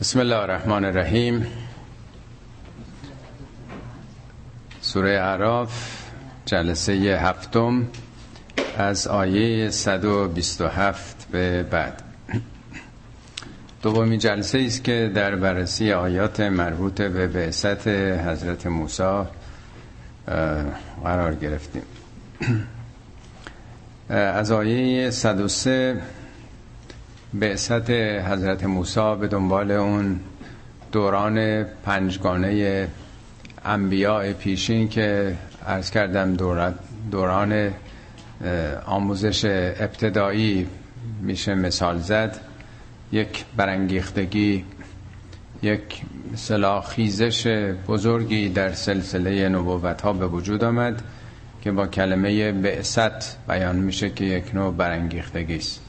بسم الله الرحمن الرحیم. سوره اعراف جلسه هفتم از آیه 127 به بعد. دومین جلسه است که در بررسی آیات مربوط به بعثت حضرت موسی قرار گرفتیم. از آیه 103 بعثت حضرت موسی به دنبال اون دوران پنجگانه انبیاء پیشین که عرض کردم دوران آموزش ابتدایی میشه مثال زد. یک برانگیختگی یک سلاخ خیزش بزرگی در سلسله نبوت ها به وجود آمد که با کلمه بعثت بیان میشه که یک نوع برانگیختگی است.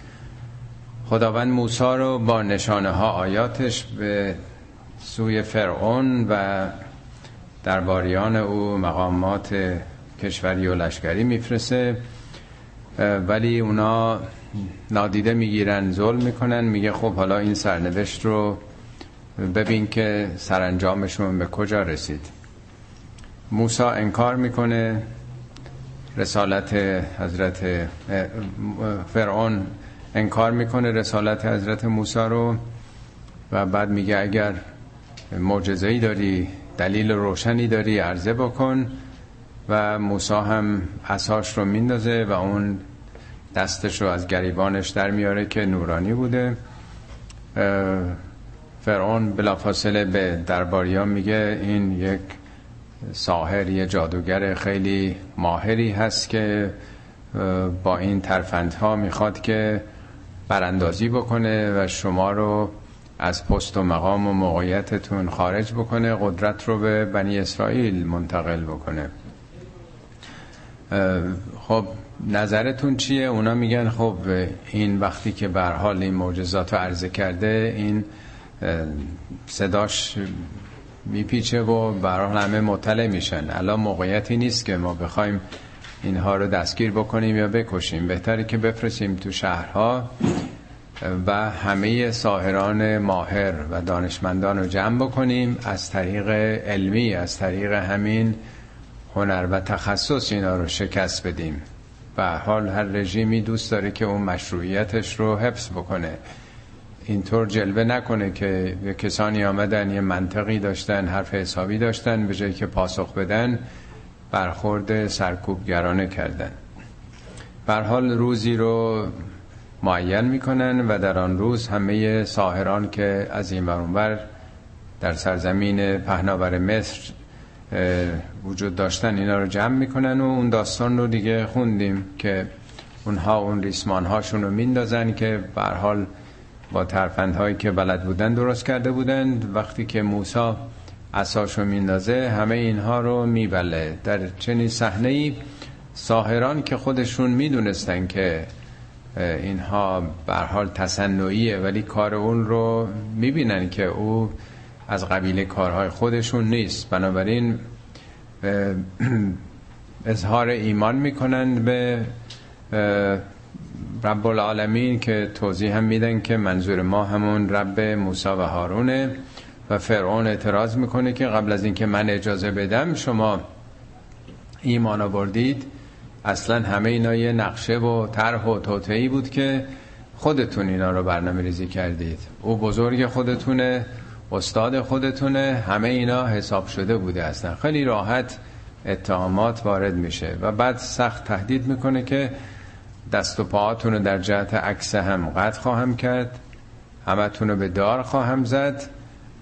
خداوند موسی رو با نشانه ها آیاتش به سوی فرعون و درباریان او مقامات کشوری و لشکری میفرسه ولی اونا نادیده می‌گیرن ظلم می‌کنن. میگه خب حالا این سرنوشت رو ببین که سرانجامشون به کجا رسید. موسی انکار می‌کنه. رسالت حضرت فرعون انکار می‌کنه رسالت حضرت موسی رو و بعد میگه اگر معجزه‌ای داری دلیل روشنی داری عرضه بکن و موسی هم اساش رو میندازه و اون دستش رو از گریبانش در میاره که نورانی بوده. فرعون بلافاصله به درباریان میگه این یک ساحر یه جادوگر خیلی ماهری هست که با این ترفندها می‌خواد که براندازی بکنه و شما رو از پست و مقام و موقعیتتون خارج بکنه قدرت رو به بنی اسرائیل منتقل بکنه خب نظرتون چیه؟ اونا میگن خب این وقتی که بر حال این معجزات رو عرضه کرده این صداش میپیچه و برای همه مطلع میشن الان موقعیتی نیست که ما بخوایم اینها رو دستگیر بکنیم یا بکشیم. بهتره که بفرستیم تو شهرها و همه ساهران ماهر و دانشمندان رو جمع بکنیم از طریق علمی از طریق همین هنر و تخصص اینا رو شکست بدیم. و حال هر رژیمی دوست داره که اون مشروعیتش رو حفظ بکنه. اینطور جلوه نکنه که کسانی آمدن یه منطقی داشتن حرف حسابی داشتن به جایی که پاسخ بدن برخورد سرکوبگرانه کردن. حال روزی رو معین می‌کنن و در آن روز همه ساهران که از این برونبر در سرزمین پهناور مصر وجود داشتن اینا رو جمع می‌کنن و اون داستان رو دیگه خوندیم که اونها اون ریسمان هاشون رو میندازن که بر حال با ترفندهایی که بلد بودن درست کرده بودند. وقتی که موسی اساشو میندازه همه اینها رو میبله. در چنین صحنه ای ساهران که خودشون می‌دونستن که اینها بر حال تصنعیه ولی کار اون رو می‌بینن که او از قبیل کارهای خودشون نیست. بنابراین اظهار ایمان می‌کنند به رب العالمین که توضیح هم میدن که منظور ما همون رب موسی و هارونه. و فرعون اعتراض می‌کنه که قبل از اینکه من اجازه بدم شما ایمان آوردید. اصلا همه اینا یه نقشه و طرح و توتعی بود که خودتون اینا رو برنامه ریزی کردید. او بزرگ خودتونه استاد خودتونه همه اینا حساب شده بوده اصلا. خیلی راحت اتهامات وارد میشه و بعد سخت تهدید می‌کنه که دست و پاهاتون رو در جهت عکس هم قطع خواهم کرد همتون رو به دار خواهم زد.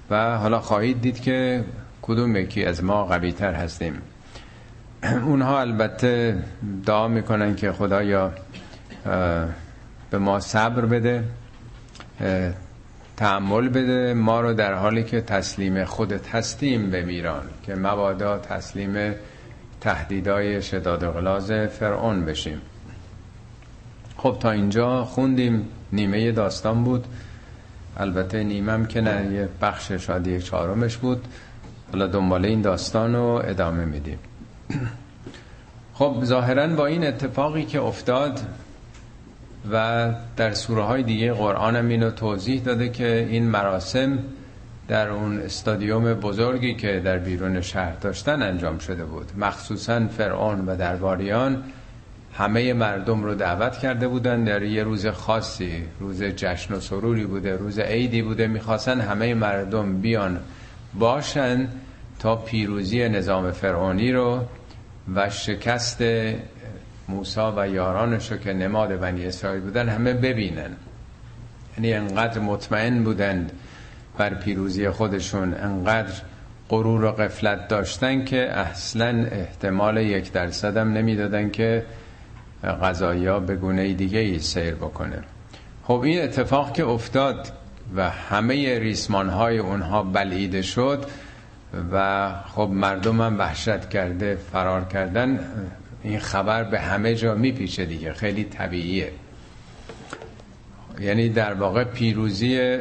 و حالا خواهید دید که کدوم یکی از ما قوی تر هستیم. اونها البته دعا می‌کنن که خدایا به ما صبر بده تحمل بده ما رو در حالی که تسلیم خودت هستیم بمیران که مبادا تسلیم تهدیدای شداد غلاز فرعون بشیم. خب تا اینجا خوندیم نیمه داستان بود. البته نیمم که نه یه بخش شاید یک چهارمش بود. حالا دنباله این داستان رو ادامه میدیم. خب ظاهرا با این اتفاقی که افتاد و در سوره های دیگه قرآن هم اینو توضیح داده که این مراسم در اون استادیوم بزرگی که در بیرون شهر داشتن انجام شده بود. مخصوصا فرعون و درباریان همه مردم رو دعوت کرده بودن. در یه روز خاصی روز جشن و سروری بوده روز عیدی بوده می‌خواستن همه مردم بیان باشن تا پیروزی نظام فرعونی رو و شکست موسا و یارانش رو که نماد بنی اسرائیل بودن همه ببینن. یعنی انقدر مطمئن بودند بر پیروزی خودشون انقدر غرور و قفلت داشتن که اصلا احتمال یک درصد هم نمی‌دادن که ها به گونه دیگه ای سیر بکنه. خب این اتفاق که افتاد و همه ریسمان های اونها بلعیده شد و خب مردم هم وحشت کرده فرار کردن این خبر به همه جا میپیچه دیگه. خیلی طبیعیه. یعنی در واقع پیروزی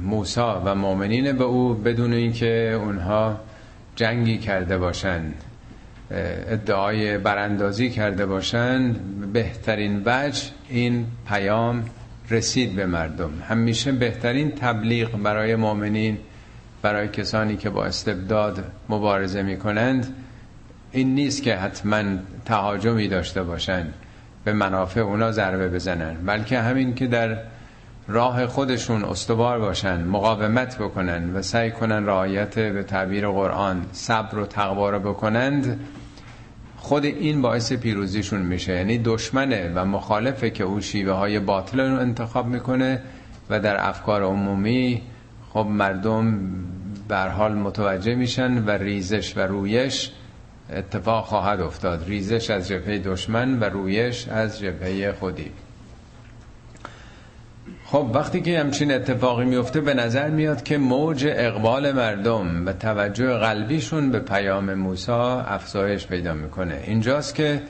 موسا و مؤمنین به او بدون اینکه اونها جنگی کرده باشند. ادعای براندازی کرده باشند بهترین وجه این پیام رسید به مردم. همیشه بهترین تبلیغ برای مؤمنین برای کسانی که با استبداد مبارزه می کنند این نیست که حتما تهاجمی داشته باشند به منافع اونا ضربه بزنن بلکه همین که در راه خودشون استوار باشن مقاومت بکنن و سعی کنن رعایت به تعبیر قرآن صبر و تقوا رو بکنند خود این باعث پیروزیشون میشه. یعنی دشمنه و مخالفه که او شیوه های باطل رو انتخاب می‌کنه و در افکار عمومی خب مردم بر حال متوجه میشن و ریزش و رویش اتفاق خواهد افتاد. ریزش از جبهه دشمن و رویش از جبهه خودی. خب وقتی که همچین اتفاقی میفته به نظر میاد که موج اقبال مردم و توجه قلبیشون به پیام موسی افزایش پیدا می‌کنه. اینجاست که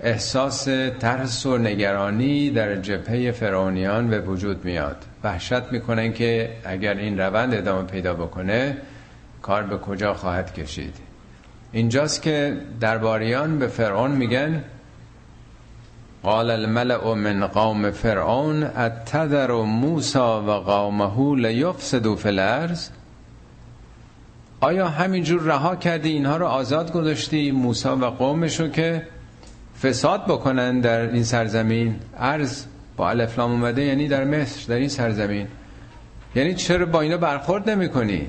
احساس ترس و نگرانی در جبهه فرعونیان به وجود میاد. وحشت می‌کنن که اگر این روند ادامه پیدا بکنه کار به کجا خواهد کشید. اینجاست که درباریان به فرعون میگن قال الملأ من قوم فرعون اتذر موسى و قومه لیفسدوا فی الارض آیا همینجور رها کردی؟ اینها رو آزاد گذاشتی؟ موسی و قومشو که فساد بکنن در این سرزمین؟ ارز با الفلام اومده یعنی در مصر در این سرزمین. یعنی چرا با اینا برخورد نمی کنی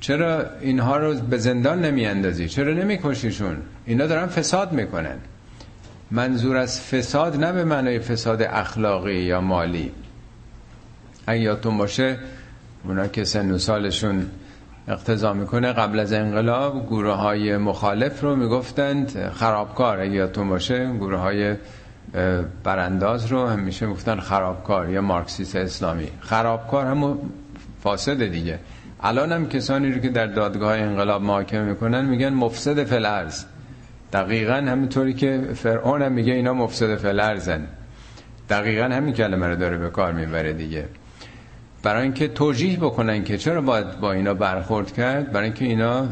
چرا اینها رو به زندان نمی اندازی چرا نمی کشیشون اینا دارن فساد می‌کنن. منظور از فساد نه به معنای فساد اخلاقی یا مالی. یادتون باشه اونا که سن و سالشون اقتضا می‌کنه قبل از انقلاب گروه های مخالف رو می‌گفتند. خرابکار اگه یادتون باشه گروه های برانداز رو همیشه می‌گفتن خرابکار یا مارکسیست اسلامی. خرابکار همون فاسد دیگه. الان هم کسانی رو که در دادگاه انقلاب محاکمه می‌کنن میگن مفسد فلرز دقیقا همینطوری که فرعون هم میگه اینا مفسد فلرزن. دقیقا همین کلمه رو داره به کار می‌بره دیگه. برای اینکه توجیه بکنن که چرا باید با اینا برخورد کرد برای اینکه اینا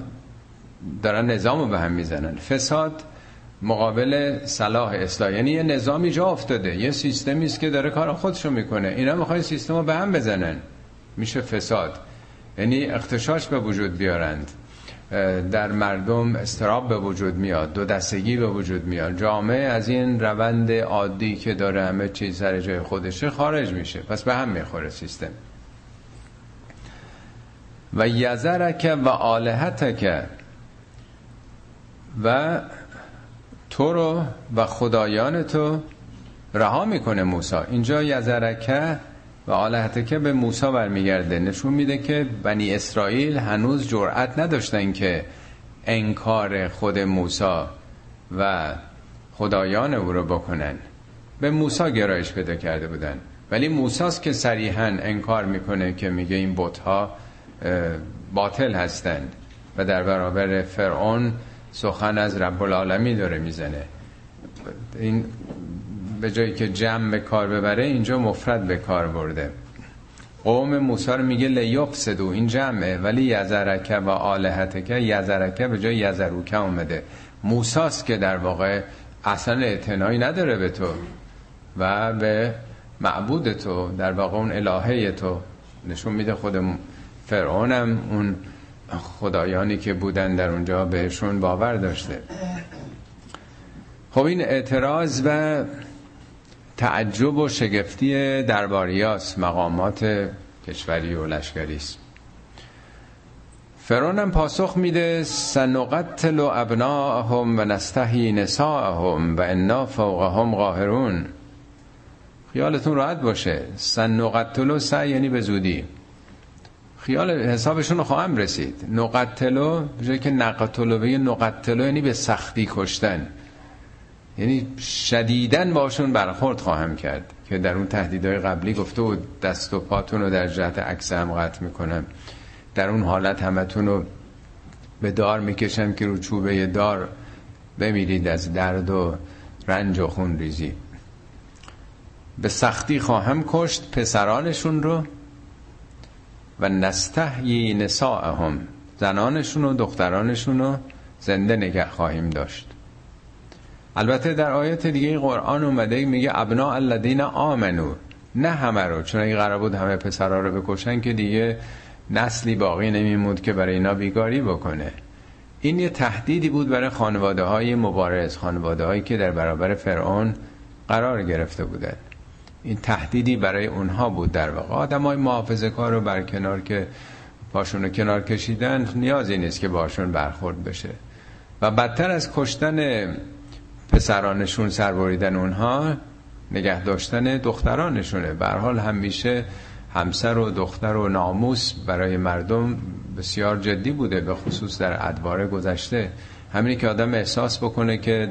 دارن نظام رو به هم می‌زنن. فساد مقابل صلاح اصلاح. یعنی یه نظامی جا افتاده. یه سیستمی است که داره کار خودشو می‌کنه. اینا می‌خوان سیستم رو به هم بزنن. میشه فساد. یعنی اختشاش به وجود بیارند. در مردم استراب به وجود میاد دو دستگی به وجود میاد. جامعه از این روند عادی که داره همه چیز سر جای خودشه خارج میشه. پس به هم می‌خوره سیستم. و یزرک و آلهتک و تو رو و خدایان تو رها می‌کنه موسا اینجا یزرکه و آلهته که به موسا برمیگرده. نشون میده که بنی اسرائیل هنوز جرأت نداشتن که انکار خود موسا و خدایان او رو بکنن. به موسا گرایش پیدا کرده بودن. ولی موساست که صریحا انکار می‌کنه که میگه این بتها باطل هستند و در برابر فرعون سخن از رب العالمی داره می‌زنه. این به جایی که جمع به کار ببره اینجا مفرد به کار برده. قوم موسی رو میگه لیفسدو این جمعه. ولی یزرکه و آلهتکه یزرکه به جای یزروکه اومده. موساست که در واقع اصلا اعتنایی نداره به تو و به معبود تو در واقع اون الهه تو. نشون میده خود فرعونم اون خدایانی که بودن در اونجا بهشون باور داشته. خب این اعتراض و تعجب و شگفتی درباریاس مقامات کشوری و لشکری است. فرعونم پاسخ میده سنقتل ابناهم و نستحی نساءهم و انا فوقهم قاهرون. خیالتون راحت باشه. سنقتلو سعی یعنی به زودی. خیال حسابشون رو خواهم رسید. نقتلو بجای که نقتلو بگه نقتلو یعنی به سختی کشتن. یعنی شدیدن باشون برخورد خواهم کرد که در اون تهدیدهای قبلی گفته بود دست و پاتون رو در جهت عکس هم قطع می‌کنم. در اون حالت همتون رو به دار می‌کشم که رو چوبه دار بمیرید از درد و رنج و خون ریزی. به سختی خواهم کشت پسرانشون رو و نستحیی نساءهم زنانشون و دخترانشون رو زنده نگه خواهیم داشت. البته در آیت دیگه قرآن اومده میگه ابنا الذین آمنو. نه همه رو چون اگه قرار بود همه پسرها رو بکشن که دیگه نسلی باقی نمیمود که برای اینا بیگاری بکنه. این یه تهدیدی بود برای خانواده های مبارز خانواده هایی که در برابر فرعون قرار گرفته بودن این تهدیدی برای اونها بود در واقع. آدم های محافظه کار رو برکنار که پاشون رو کنار کشیدن نیازی نیست که باشون برخورد بشه. و بدتر از کشتن پسرانشون سربریدن اونها نگه داشتن دخترانشونه. حال همیشه همسر و دختر و ناموس برای مردم بسیار جدی بوده به خصوص در ادوار گذشته. همینی که آدم احساس بکنه که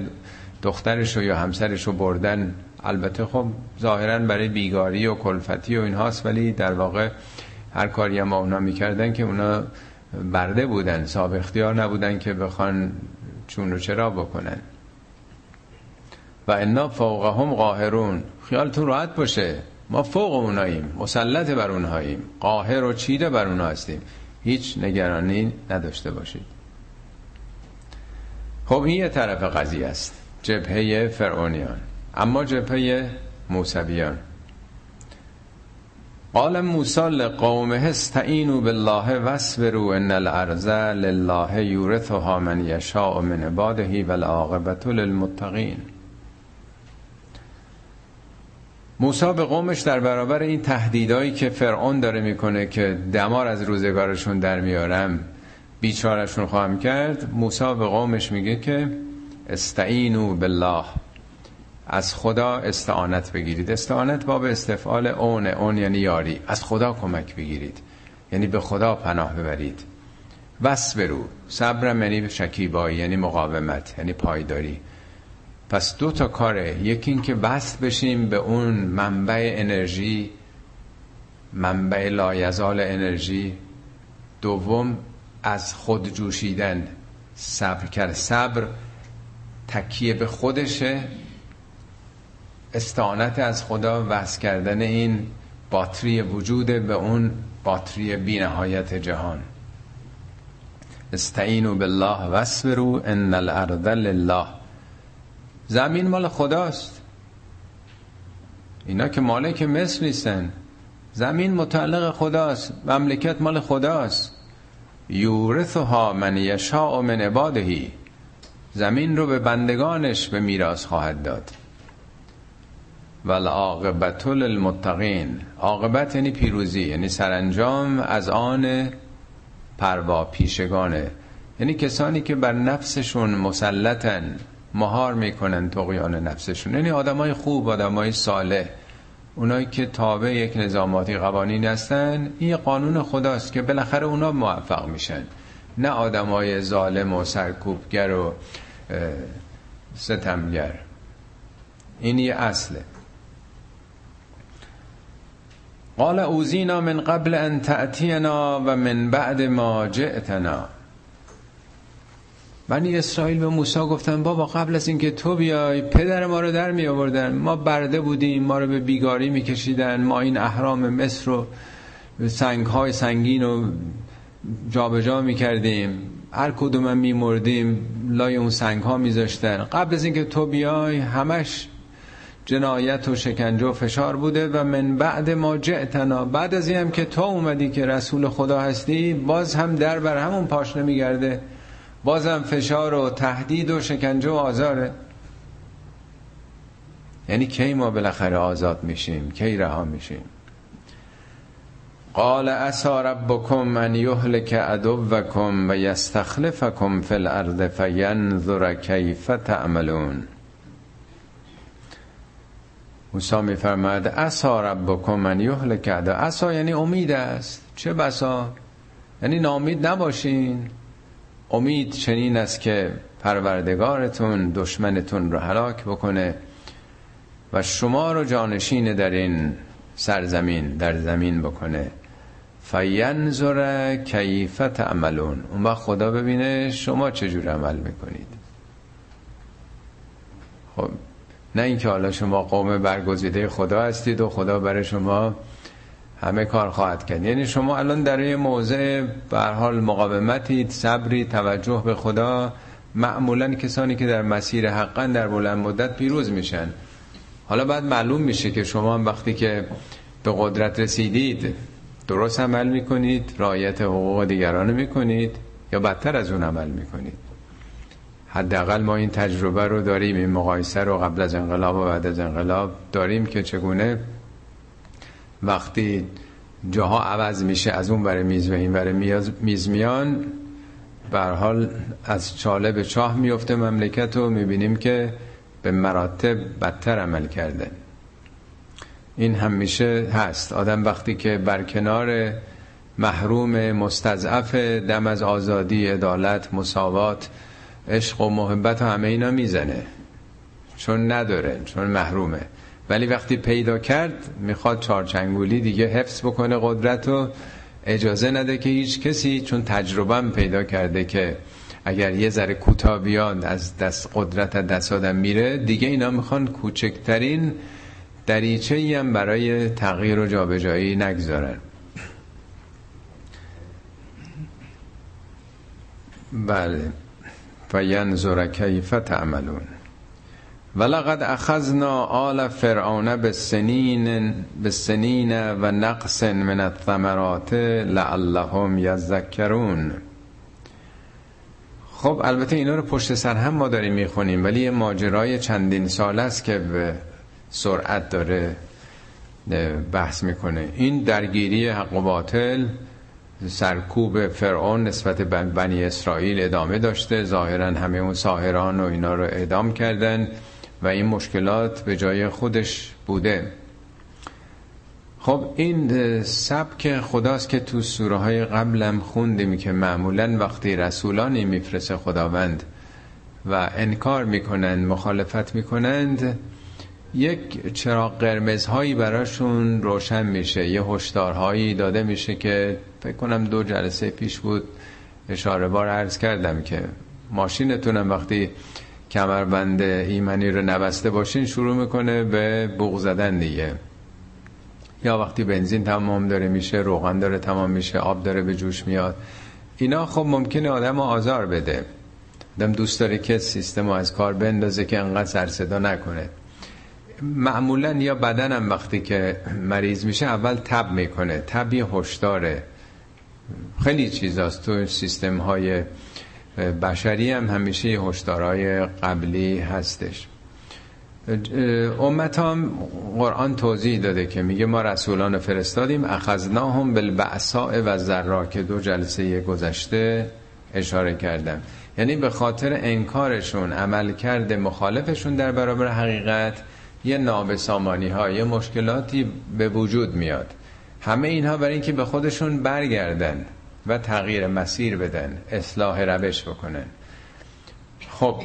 دخترش یا همسرش رو بردن البته خب ظاهرا برای بیگاری و کلفتی و اینهاست ولی در واقع هر کاری هم اونا می‌کردن که اونا برده بودن صاحب اختیار نبودن که بخوان چون و چرا بکنن. و انا فوقهم قاهرون. خیالتون راحت باشه. ما فوق اوناییم. مسلط بر اونهاییم. قاهر و چیره بر اونها هستیم. هیچ نگرانی نداشته باشید. خب این یه طرف قضیه است. جبهه فرعونیان. اما جبهه موسویان. قال موسی لقومه استعینوا بالله واصبروا ان الارض لله یورثها من یشاء من عباده والعاقبه للمتقین. موسی به قومش در برابر این تهدیدایی که فرعون داره می‌کنه که دمار از روزگارشون در میارم بیچارشون خواهم کرد موسی به قومش میگه که استعینو بالله. از خدا استعانت بگیرید. استعانت باب استفعال اون اون یعنی یاری. از خدا کمک بگیرید. یعنی به خدا پناه ببرید. برو صبرم یعنی شکیبایی یعنی مقاومت یعنی پایداری. پس دو تا کاره. یکی این که وصل بشیم به اون منبع انرژی منبع لایزال انرژی. دوم از خود جوشیدن. صبر کرد. صبر تکیه به خودشه. استعانت از خدا وصل کردن این باتری وجود به اون باتری بینهایت جهان. استعینوا بالله واسبروا ان الارض لله. زمین مال خداست. اینا که مالک مصر نیستن. زمین متعلق خداست. مملکت مال خداست. یورثها من یشاء من عبادهی زمین رو به بندگانش به میراث خواهد داد. والعاقبت للمتقین. عاقبت یعنی پیروزی یعنی سرانجام از آن پروا پیشگانه یعنی کسانی که بر نفسشون مسلطن. مهار می‌کنن تقیان نفسشون. یعنی آدمای خوب آدمای صالح. اونایی که تابع یک نظاماتی قوانین هستن این قانون خداست که بالاخره اونا موفق میشن. نه آدمای ظالم و سرکوبگر و ستمگر. این یه اصله. قال اوزینا من قبل ان تأتینا و من بعد ما جئتنا. بنی اسرائیل به موسی گفتن بابا قبل از اینکه تو بیای پدر ما رو در می آوردن ما برده بودیم ما رو به بیگاری میکشیدن. ما این اهرام مصر رو سنگ های سنگین رو جابجا می‌کردیم. هر کدوم میمردیم لای اون سنگ ها میذاشتن. قبل از اینکه تو بیای همش جنایت و شکنجه و فشار بوده و من بعد ما جئتنا. بعد از این هم که تو اومدی که رسول خدا هستی باز هم در بر همون پاش نمیگرده. باز هم فشار و تهدید و شکنجه و آزاره. یعنی کی ما بالاخره آزاد میشیم؟ کی رها میشیم؟ قال اسا ربکم ان یهلک عدوکم و یستخلفکم فی الارض فینظر کیف تعملون. موسی میفرماد اسا ربکم من یهلک عدو اسا یعنی امید است. چه بسا؟ یعنی نامید نباشین. امید چنین است که پروردگارتون دشمنتون رو هلاک بکنه و شما رو جانشین در این سرزمین در زمین بکنه. فینظر کیف تعملون. اون وقت خدا ببینه شما چجور عمل می‌کنید. خب نه اینکه حالا شما قوم برگزیده خدا هستید و خدا برای شما همه کار خواهد کرد. یعنی شما الان در یه موضع به حال مقاومتید صبری توجه به خدا. معمولا کسانی که در مسیر حقا در بلند مدت پیروز میشن. حالا بعد معلوم میشه که شما هم وقتی که به قدرت رسیدید درست عمل می‌کنید رایت حقوق دیگران می‌کنید یا بدتر از اون عمل می‌کنید. حداقل ما این تجربه رو داریم این مقایسه رو قبل از انقلاب و بعد از انقلاب داریم که چگونه وقتی جاها عوض میشه از اون برای میز و این برای میز میان حال از چاله به چاه میفته مملکت رو. می‌بینیم که به مراتب بدتر عمل کرده. این همیشه هست. آدم وقتی که بر کنار محروم مستضعف دم از آزادی عدالت مساوات عشق و محبت و همه اینا می‌زنه. چون نداره چون محرومه. ولی وقتی پیدا کرد می‌خواد چارچنگولی دیگه حفظ بکنه قدرت و اجازه نده که هیچ کسی چون تجربه پیدا کرده که اگر یه ذره کوتاه بیاد از دست قدرت دست آدم میره دیگه اینا می‌خوان کوچکترین دریچه ای هم برای تغییر و جابجایی نگذارن. بله. و ینظر کیف تعملون. ولقد اخذنا آل فرعون بالسنین بالسنین و نقص من الثمرات لعلهم یذکرون. خب البته اینا رو پشت سر هم ما داریم می‌خونیم ولی یه ماجرای چندین سال است که به سرعت داره بحث می‌کنه. این درگیری حق و باطل سرکوب فرعون نسبت به بنی اسرائیل ادامه داشته. ظاهرا همه اون ساهران و اینا رو اعدام کردن. و این مشکلات به جای خودش بوده. خب این سبک خداست که تو سوره های قبلم خوندیم که معمولا وقتی رسولانی میفرسه خداوند و انکار می‌کنند مخالفت می‌کنند یک چراغ قرمزهایی براشون روشن میشه. یه هشدارهایی داده میشه که فکر کنم دو جلسه پیش بود اشاره بار عرض کردم که ماشینتونم وقتی کمربند ایمنی رو نبسته باشین شروع می‌کنه به بوغ زدن دیگه. یا وقتی بنزین تمام داره میشه روغن داره تمام میشه آب داره به جوش میاد. اینا خب ممکنه آدم آزار بده. آدم دوست داره که سیستم رو از کار بندازه که انقدر سرصدا نکنه. معمولا یا بدنم وقتی که مریض میشه اول تب می‌کنه. تب یه هشداره. خیلی چیزاست تو سیستم های بشری هم همیشه یه هشدارهای قبلی هستش. امت هم قرآن توضیح داده که میگه ما رسولان فرستادیم اخذناهم بالبعصاء و ذرا که دو جلسه گذشته اشاره کردم یعنی به خاطر انکارشون عمل کرده مخالفشون در برابر حقیقت یه نابسامانی ها یه مشکلاتی به وجود میاد. همه اینها برای اینکه به خودشون برگردن. و تغییر مسیر بدن اصلاح روش بکنن. خب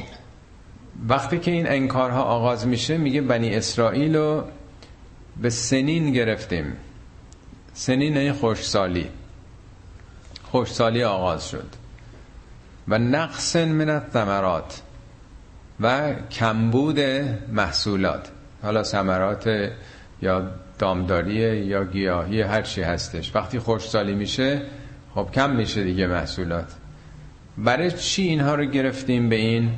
وقتی که این انکارها آغاز میشه میگه بنی اسرائیل رو به سنین گرفتیم. سنین این خوشسالی خوشسالی آغاز شد. و نقص من الثمرات و کمبود محصولات. حالا ثمرات یا دامداری یا گیاهی هر چی هستش. وقتی خوشسالی میشه خب کم میشه دیگه محصولات. برای چی اینها رو گرفتیم به این؟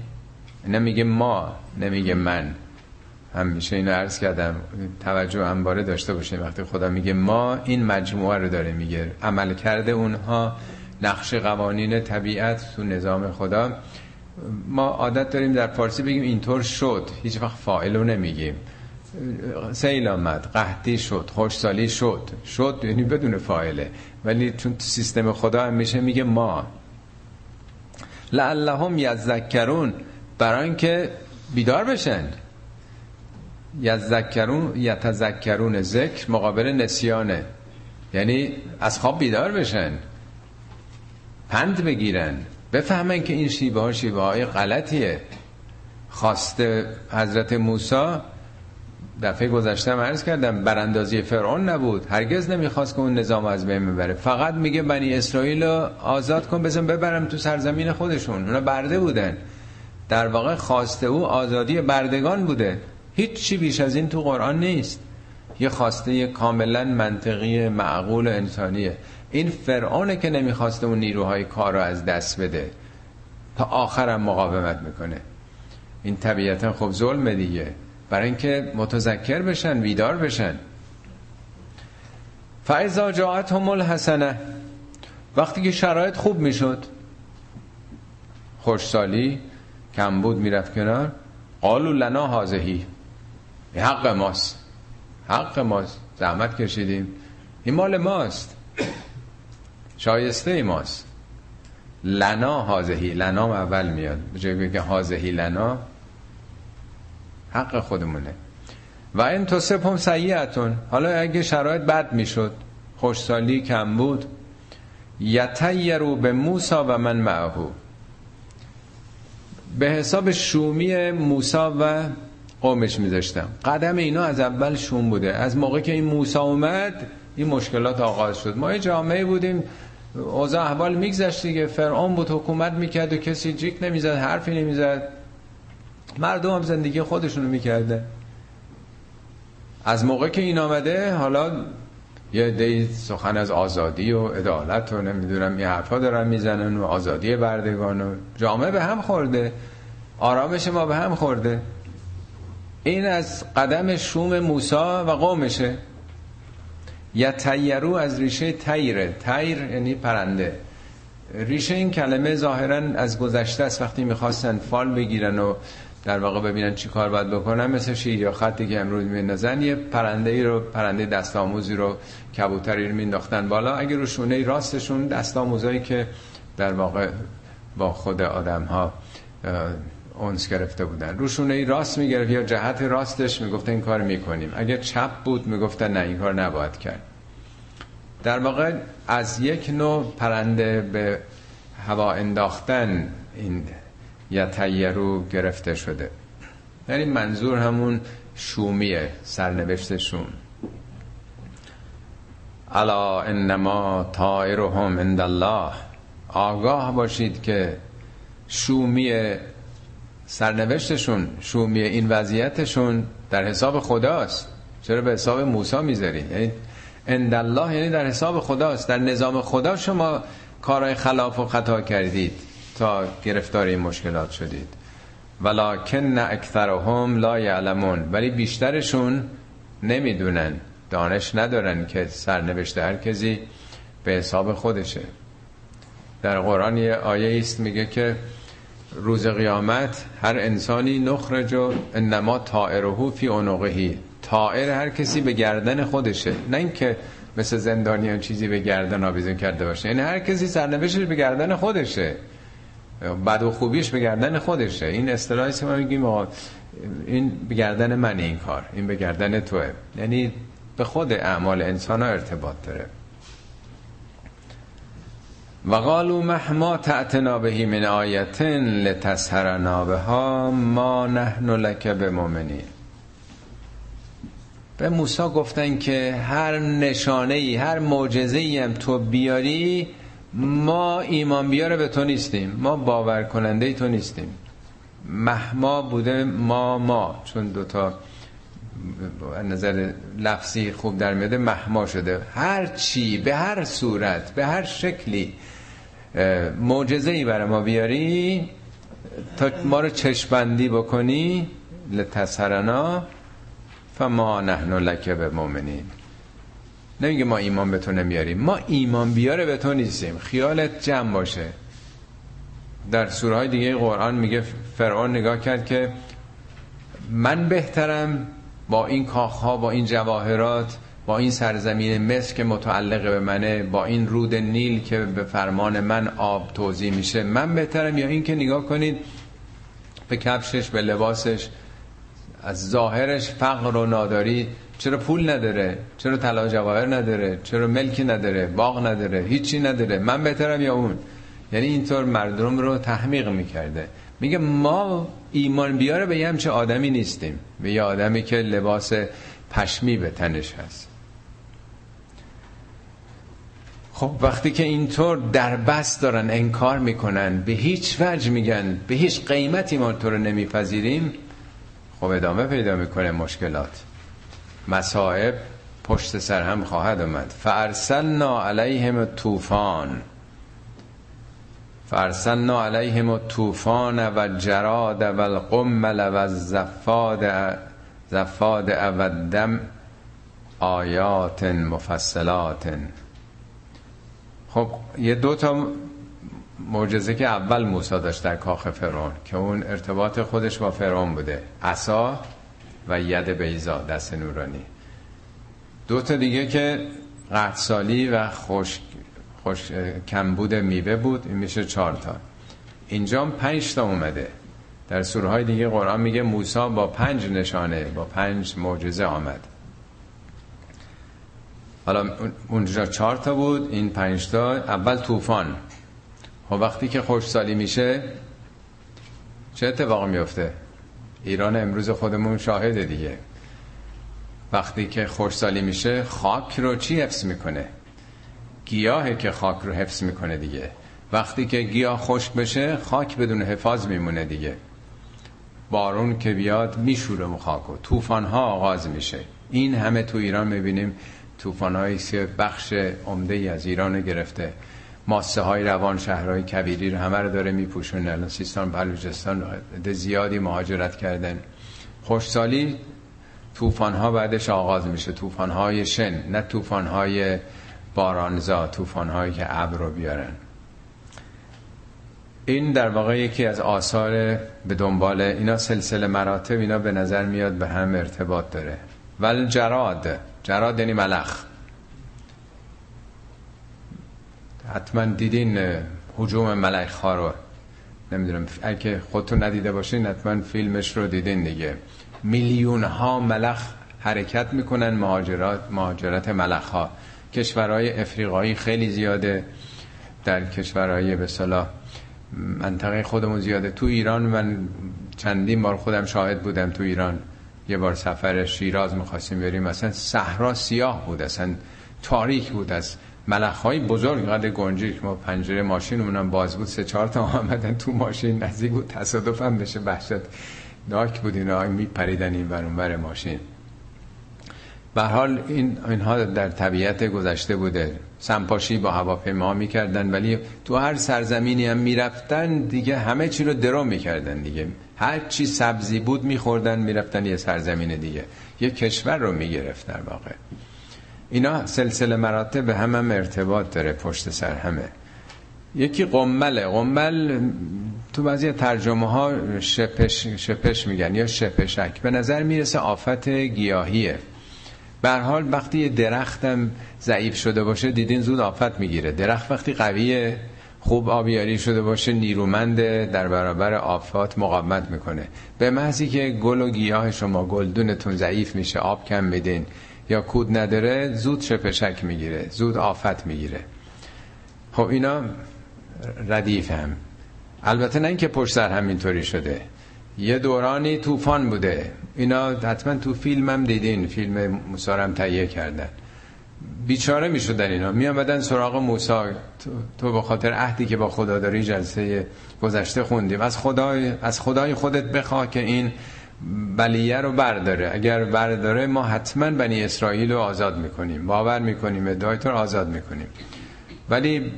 نمیگه ما نمیگه من. همیشه اینو عرض کردم. توجه انباره داشته باشیم وقتی خدا میگه ما این مجموعه رو داره میگه. عمل کرده اونها نقش قوانین طبیعت تو نظام خدا. ما عادت داریم در فارسی بگیم اینطور شد. هیچ وقت فاعل رو نمیگیم. سیل آمد. قحطی شد خوشسالی شد. شد یعنی بدون فاعله ولی چون سیستم خدا هم میشه میگه ما. لعلهم یذکرون. برای اینکه بیدار بشن. یذکرون یتذکرون ذکر مقابل نسیانه. یعنی از خواب بیدار بشن. پند بگیرن. بفهمن که این شیبه ها شیبه های غلطیه. خواسته حضرت موسی دفعه گذشته عرض کردم براندازی فرعون نبود. هرگز نمی‌خواست که اون نظام از بین ببره. فقط میگه بنی اسرائیل رو آزاد کن بزن ببرم تو سرزمین خودشون. اونا برده بودن. در واقع خواسته او آزادی بردگان بوده. هیچ چی بیش از این تو قرآن نیست. یه خواسته کاملا منطقی معقول انسانیه. این فرعونه که نمی‌خواسته اون نیروهای کار رو از دست بده. تا آخرم مقاومت می‌کنه. این طبیعتا خب ظلم دیگه. برای اینکه متذکر بشن ویدار بشن. فعضا جاعت هم الحسنه وقتی که شرایط خوب می‌شد خوشسالی کمبود می‌رفت کنار قالو لنا حاضهی حق ماست حق ماست زحمت کشیدیم. این مال ماست شایسته ماست. لنا حاضهی لنا اول میاد. به بگه حاضهی لنا حق خودمونه. و این هم سیعتون. حالا اگه شرایط بد می‌شد خوشسالی کم بود یتیرو به موسا و من معهو به حساب شومی موسا و قومش میذاشتم. قدم اینا از اول شوم بوده. از موقع که این موسا اومد این مشکلات آغاز شد. ما یه جامعه بودیم اوضاع احوال میگذشت دیگه. فرعون بود حکومت می‌کرد و کسی جیک نمی‌زد حرفی نمی‌زد. مردم هم زندگی خودشونو می‌کرده. از موقع که این آمده حالا یه دی سخن از آزادی و عدالت و نمی‌دونم یه حرفا دارن می‌زنن و آزادی بردگان و جامعه به هم خورده. آرامش ما به هم خورده. این از قدم شوم موسا و قومشه. یا تیرو از ریشه تیره تیر یعنی پرنده. ریشه این کلمه ظاهرا از گذشته است. وقتی می‌خواستن فال بگیرن و در واقع ببینن چی کار باید بکنن مثل شیر یا خطی که امروز میندازن یه پرنده ای رو پرنده دست آموزی رو کبوتری رو مینداختن بالا. اگه رو شونه راستشون دست آموزایی که در واقع با خود آدم ها اونس گرفته بودن. روشونه ای راست می‌گرفت یا جهت راستش می‌گفته این کار می‌کنیم. اگه چپ بود می‌گفتن نه این کار نباید کرد. در واقع از یک نوع پرنده به هوا انداختن این یتیرو گرفته شده. یعنی منظور همون شومیه سرنوشت شوم. الا انما طائرهم عند الله. آگاه باشید که شومی سرنوشتشون شومی این وضعیتشون در حساب خداست. چرا به حساب موسی می‌ذاری؟ یعنی عند الله یعنی در حساب خداست. در نظام خدا شما کارهای خلاف و خطا کردید. تا گرفتار این مشکلات شدید. ولکن اکثرهم لا یعلمون ولی بیشترشون نمی‌دونن دانش ندارن که سرنوشت هر کسی به حساب خودشه. در قرآن یه آیه است میگه که روز قیامت هر انسانی نخرج و انما طائره فی عنقهی طائر هر کسی به گردن خودشه. نه اینکه مثل زندانیان چیزی به گردن آویزون کرده باشه یعنی هر کسی سرنوشتش به گردن خودشه. بد و خوبیش به گردن خودشه. این اصطلاحی که ما میگیم این به گردن من این کار این به گردن توه. یعنی به خود اعمال انسان ها ارتباط داره. و قالو مهما تعتنا بهی من آیتن لتسهرنا بها ما نحن لک بمؤمنین به موسی گفتن که هر نشانه ای هر معجزه ای هم تو بیاری ما ایمان بیاره به تو نیستیم. ما باور کننده تو نیستیم. مهما بوده ما ما. چون دوتا نظر لفظی خوب در میده مهما شده. هر چی به هر صورت به هر شکلی معجزه ای برای ما بیاری تا ما رو چشبندی بکنی لتسرنا فما نحن لک به مؤمنین نمیگه ما ایمان به تو نمیاریم. ما ایمان بیاره به تو نیستیم. خیالت جمع باشه. در سوره های دیگه قرآن میگه فرعون نگاه کرد که من بهترم با این کاخها با این جواهرات با این سرزمین مصر که متعلق به منه با این رود نیل که به فرمان من آب توضیح میشه. من بهترم؟ یا این که نگاه کنید به کفشش به لباسش از ظاهرش فقر و ناداری چرا پول نداره؟ چرا طلا جواهر نداره؟ چرا ملکی نداره؟ باغ نداره؟ هیچی نداره؟ من بهترم یا اون؟ یعنی اینطور مردم رو تحمیق می‌کرده. میگه ما ایمان بیاره به یه همچه آدمی نیستیم. به یه آدمی که لباس پشمی به تنش هست. خب وقتی که اینطور در بس دارن انکار می‌کنن به هیچ وجه میگن به هیچ قیمتی ما تو رو نمیپذیریم خب ادامه پیدا می‌کنه مشکلات. مسائب پشت سر هم خواهد آمد. فارسلنا علیهم طوفان فارسلنا علیهم الطوفان و جراد و القمل و الزفاد زفاد و الدم آیات مفصلات. خب یه دو تا معجزه که اول موسی داشت در کاخ فرعون که اون ارتباط خودش با فرعون بوده. عصا و ید بیزا دست نورانی. دو تا دیگه که قطسالی و خوش, خوش کمبود میوه بود این میشه چهار تا. اینجا پنج تا اومده. در سوره های دیگه قرآن میگه موسی با پنج نشانه با پنج معجزه آمد. حالا اونجا چهار تا بود این پنج تا. اول طوفان. خب وقتی که خوشسالی میشه چه اتفاق میفته؟ ایران امروز خودمون شاهده دیگه. وقتی که خوشسالی میشه خاک رو چی حفظ می‌کنه؟ گیاهه که خاک رو حفظ می‌کنه دیگه. وقتی که گیاه خشک بشه خاک بدون حفاظ میمونه دیگه. بارون که بیاد میشوره خاک و طوفان ها آغاز میشه. این همه تو ایران می‌بینیم طوفان که بخش عمده ای از ایران گرفته. ماسه های روان شهرهای کبیری رو همه رو داره میپوشونه. الان سیستان بلوچستان زیادی مهاجرت کردن. خوشسالی طوفان ها بعدش آغاز میشه. طوفان های شن نه طوفان های بارانزا طوفان هایی که ابر رو بیارن. این در واقع یکی از آثار به دنبال اینا سلسله مراتب اینا به نظر میاد به هم ارتباط داره. ول جراد جراد یعنی ملخ. حتما دیدین حجوم ملخ ها رو. نمی‌دونم اگه خودتون ندیده باشین حتما فیلمش رو دیدین دیگه. میلیون ها ملخ حرکت می‌کنن مهاجرات مهاجرت ملخ ها کشورهای افریقایی خیلی زیاده. در کشورهای به صلاح منطقه خودمون زیاده. تو ایران من چندین بار خودم شاهد بودم تو ایران. یه بار سفر شیراز می‌خواستیم بریم. مثلا صحرا سیاه بود. اصلا تاریک بود از ملخ های بزرگ قدر گنجی. ما پنجره ماشین اونم باز بود سه چهار تا آمدن تو ماشین. نزدیک بود تصادف هم بشه وحشت. ناک بود اینا میپریدن این بر ماشین. به حال این اینها در طبیعت گذشته بوده. سمپاشی با هواپیما می‌کردن ولی تو هر سرزمینی هم می‌رفتن دیگه همه چی رو درو می‌کردن دیگه. هر چی سبزی بود میخوردن می‌رفتن یه سرزمین دیگه. یه کشور رو می‌گرفت در واقع اینا سلسله مراتب هم, هم ارتباط داره پشت سر همه. یکی قمله. قمل تو بعضی ترجمه ها شپش, شپش میگن یا شپشک. به نظر می‌رسه آفت گیاهیه. به حال وقتی یه درختم ضعیف شده باشه دیدین زود آفت می‌گیره. درخت وقتی قویه خوب آبیاری شده باشه نیرومند در برابر آفات مقاومت می‌کنه. به محضی که گل و گیاه شما گلدونتون ضعیف میشه آب کم میدین یا کود نداره زود شپشک می‌گیره زود آفت می‌گیره. خب اینا ردیف هم. البته نه اینکه پشت سر همینطوری شده. یه دورانی طوفان بوده. اینا حتما تو فیلم هم دیدین. فیلم موسارم تهیه کردن. بیچاره می شدن اینا. می آمدن سراغ موسا تو, تو به خاطر عهدی که با خدا داری جلسه گذشته خوندیم. از خدای, از خدای خودت بخواه که این بلیه رو برداره. اگر برداره ما حتما بنی اسرائیل رو آزاد می‌کنیم. باور می‌کنیم ادعای تو رو آزاد می‌کنیم. ولی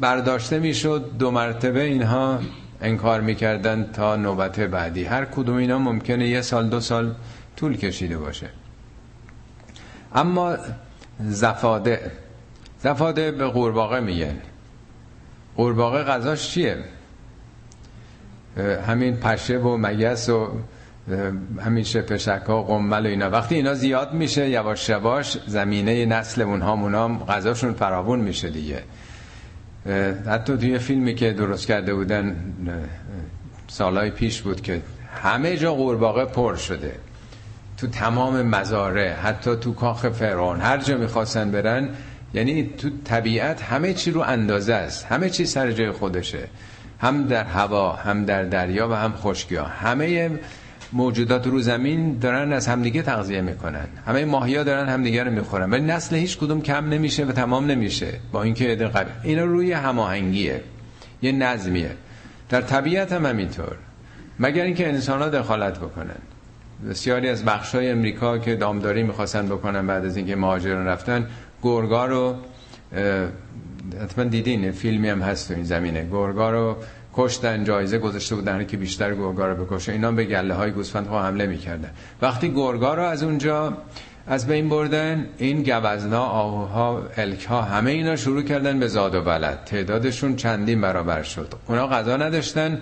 برداشته می‌شد دو مرتبه اینها انکار می‌کردن تا نوبت بعدی. هر کدوم اینا ممکنه یه سال دو سال طول کشیده باشه. اما زفاده. زفاده به قورباغه میگن قورباغه غذاش چیه؟ همین پشه و مگس و همین شپشک ها قمل و اینا. وقتی اینا زیاد میشه یواش یواش زمینه نسل اونها مونام غذاشون فراون میشه دیگه. حتی توی فیلمی که درست کرده بودن سالهای پیش بود که همه جا قورباغه پر شده. تو تمام مزاره حتی تو کاخ فرعون هر جا می‌خواستن برن یعنی تو طبیعت همه چی رو اندازه است. همه چی سر جای خودشه. هم در هوا هم در دریا و هم خشکیا همه موجودات رو زمین دارن از همدیگه تغذیه می‌کنن. همه ماهیا دارن همدیگه رو می‌خورن. ولی نسل هیچ کدوم کم نمیشه و تمام نمیشه. با اینکه قبل اینا روی هماهنگیه. یه نظمیه. در طبیعت هم همینطور. مگر اینکه انسان ها دخالت بکنن. بسیاری از بخش های امریکا که دامداری می‌خواستن بکنن بعد از اینکه مهاجران رفتن گرگا رو حتما دیدین فیلمی هم هست تو این زمینه. گرگا رو کشتن جایزه گذاشته بودن که بیشتر گرگا رو بکشه اینا به گله های گوسفند ها حمله می‌کردن. وقتی گرگا رو از اونجا از بین بردن این گوزنا آهوها الک ها همه اینا شروع کردن به زاد و ولد تعدادشون چندین برابر شد. اونا غذا نداشتن.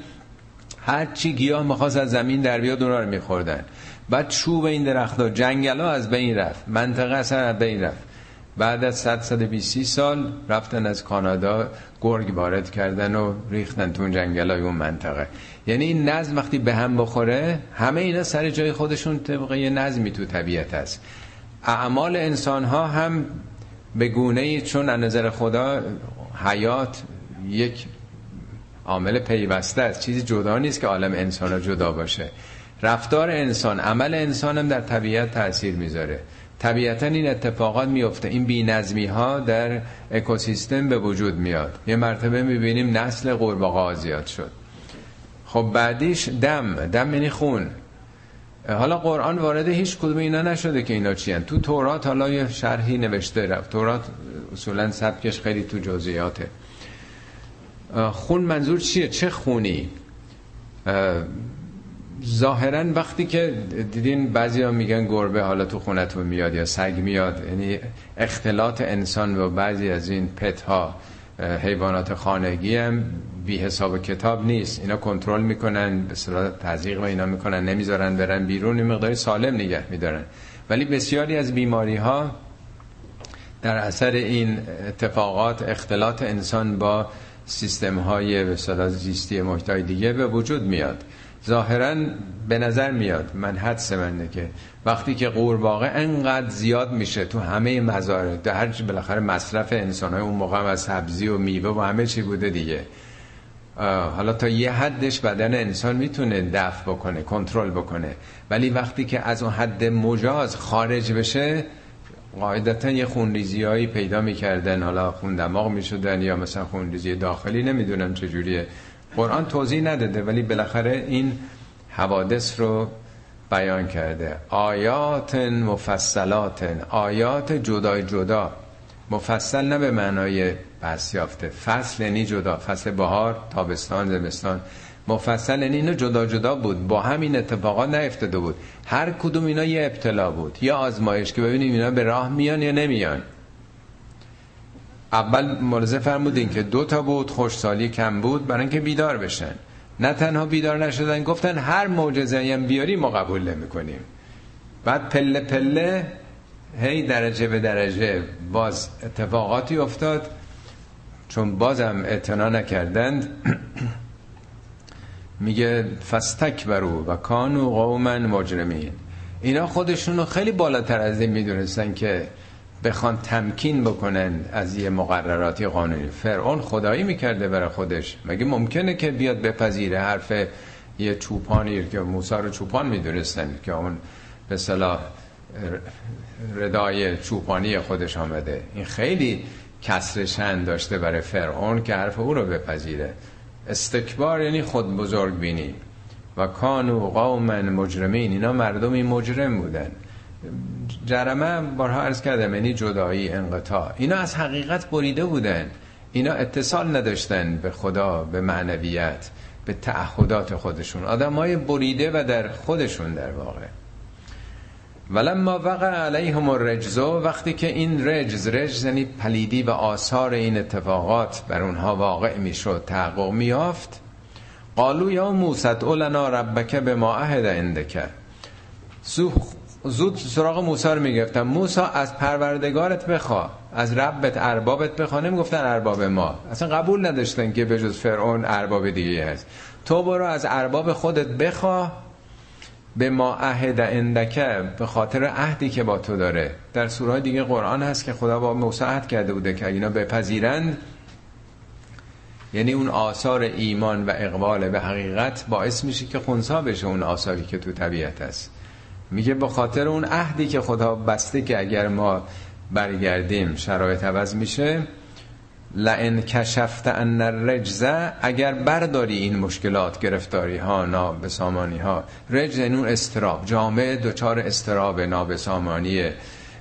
هر چی گیاه می‌خواست از زمین در بیاد اونا رو میخوردن. بعد چوب این درخت ها جنگل ها از بین رفت. منطقه اصلا از بین رفت. بعد از 100 120 سال رفتن از کانادا گرگ وارد کردن و ریختن تو جنگل های اون منطقه. یعنی این نظم وقتی به هم بخوره همه اینا سر جای خودشون طبقه یه نظمی تو طبیعت هست. اعمال انسان ها هم به گونه چون از نظر خدا حیات یک عامل پیوسته است. چیزی جدا نیست که عالم انسان ها جدا باشه. رفتار انسان عمل انسان هم در طبیعت تاثیر می‌ذاره. طبیعتا این اتفاقات میفته این بینظمی ها در اکوسیستم به وجود میاد. یه مرتبه می‌بینیم نسل قورباغه زیاد شد. خب بعدیش دم. دم یعنی خون. حالا قرآن وارد هیچ کدوم اینا نشده که اینا چی تو تورات حالا یه شرحی نوشته. رفت تورات اصولا سبکش خیلی تو جزئیاته. خون منظور چیه؟ چه خونی؟ ظاهرا وقتی که دیدین بعضی ها میگن گربه حالا تو خونتون میاد یا سگ میاد یعنی اختلاط انسان و بعضی از این پت ها حیوانات خانگی هم بی حساب کتاب نیست. اینا کنترل می‌کنن به صورت تزریق و اینا می‌کنن نمی‌ذارن برن بیرون مقداری سالم نگه میدارن. ولی بسیاری از بیماری ها در اثر این اتفاقات اختلاط انسان با سیستم های به زیستی محیط دیگه به وجود میاد. ظاهرا به نظر میاد من حدس منه که وقتی که قورباغه انقدر زیاد میشه تو همه مزارع در هر بالاخره مصرف انسان های اون موقع از سبزی و میوه و همه چی بوده دیگه. حالا تا یه حدش بدن انسان می‌تونه دفع بکنه کنترل بکنه. ولی وقتی که از اون حد مجاز خارج بشه قاعدتا یه خونریزی هایی پیدا می‌کردن. حالا خون دماغ می‌شدن یا مثلا خونریزی داخلی نمی‌دونم چجوریه قرآن توضیح نداده ولی بالاخره این حوادث رو بیان کرده. آیات مفصلات آیات جدای جدا. مفصل نه به معنای بس یافته. فصل یعنی جدا فصل بهار تابستان زمستان. مفصل یعنی اینو جدا جدا بود با همین اتفاقات نیفتاده بود. هر کدوم اینا یه ابتلا بود یا آزمایش که ببینیم اینا به راه میان یا نمیان. اول ملاحظه فرمودین که دو تا بود خوشسالی کم بود برای اینکه بیدار بشن. نه تنها بیدار نشدن گفتن هر معجزه هم بیاری ما قبول نمی‌کنیم. بعد پله پله هی درجه به درجه باز اتفاقاتی افتاد. چون بازم اعتنا نکردند میگه فستک برو و کانو قوما مجرمین. اینا خودشونو خیلی بالاتر از این می‌دونستن که بخوان تمکین بکنن از یه مقرراتی قانونی. فرعون خدایی می‌کرده برای خودش. مگه ممکنه که بیاد بپذیره حرف یه چوپانی که موسی رو چوپان می‌دونستن که اون به صلاح ردای چوپانی خودش آمده. این خیلی کسر شن داشته برای فرعون که حرف او رو بپذیره. استکبار یعنی خود بزرگ بینی و کانو قوما مجرمین. اینا مردمی مجرم بودن. جرمه بارها عرض کردم یعنی جدایی انقطاع. اینا از حقیقت بریده بودن. اینا اتصال نداشتن به خدا به معنویت به تعهدات خودشون. آدم های بریده و در خودشون در واقع. ولما وقع علیهم الرجز وقتی که این رجز رجز یعنی پلیدی و آثار این اتفاقات بر اونها واقع می‌شد تحقق میافت قالو یا موسد اولنا ربک به ما عهد اندکه زود سراغ موسی رو می‌گفتن موسی از پروردگارت بخوا از ربت اربابت بخوا. نمی‌گفتن ارباب ما. اصلا قبول نداشتن که به جز فرعون ارباب دیگه هست. تو برو از ارباب خودت بخوا. به ما عهد اندکه به خاطر عهدی که با تو داره. در سوره دیگه قرآن هست که خدا با موسی عهد کرده بوده که اینا بپذیرند یعنی اون آثار ایمان و اقبال به حقیقت باعث میشه که خونسا بشه اون آثاری که تو طبیعت است میگه به خاطر اون عهدی که خدا بسته که اگر ما برگردیم شرایط عوض میشه لئن کشفت ان الرجزه اگر برداری این مشکلات گرفتاری ها نابسامانی ها رجز اون استراب جامعه دچار استراب نابسامانیه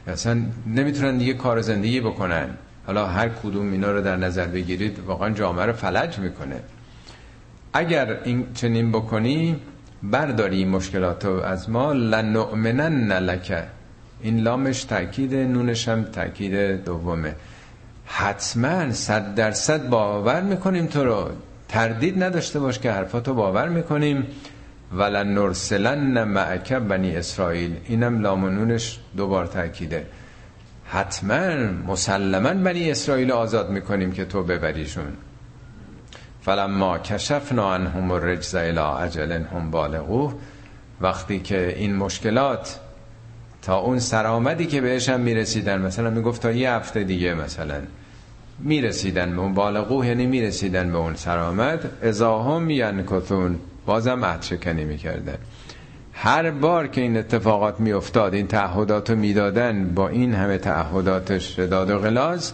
اصلا نمی‌تونن دیگه کار زندگی بکنن. حالا هر کدوم اینا رو در نظر بگیرید واقعا جامعه رو فلج می‌کنه. اگر این چنین بکنی برداری مشکلات رو از ما لنؤمنن لک. این لامش تاکید نونش هم تاکید دومه. حتما صد درصد باور می‌کنیم تو رو. تردید نداشته باش که حرفاتو باور می‌کنیم. ولن نرسلن معک بنی اسرائیل. اینم لامنونش دوبار تاکیده حتما مسلما بنی اسرائیل آزاد می‌کنیم که تو ببریشون. فلما کشفنا عنهم الرجز الى اجل هم بالغوه وقتی که این مشکلات تا اون سرآمدی که بهش هم می‌رسیدن مثلا می‌گفت تا یه هفته دیگه مثلا می‌رسیدن به اون بالغوه یعنی می‌رسیدن به اون سرآمد ازاهم ینکثون بازم عهد شکنی می‌کردن. هر بار که این اتفاقات میافتاد این تعهدات رو می‌دادن با این همه تعهدات شداد و غلاز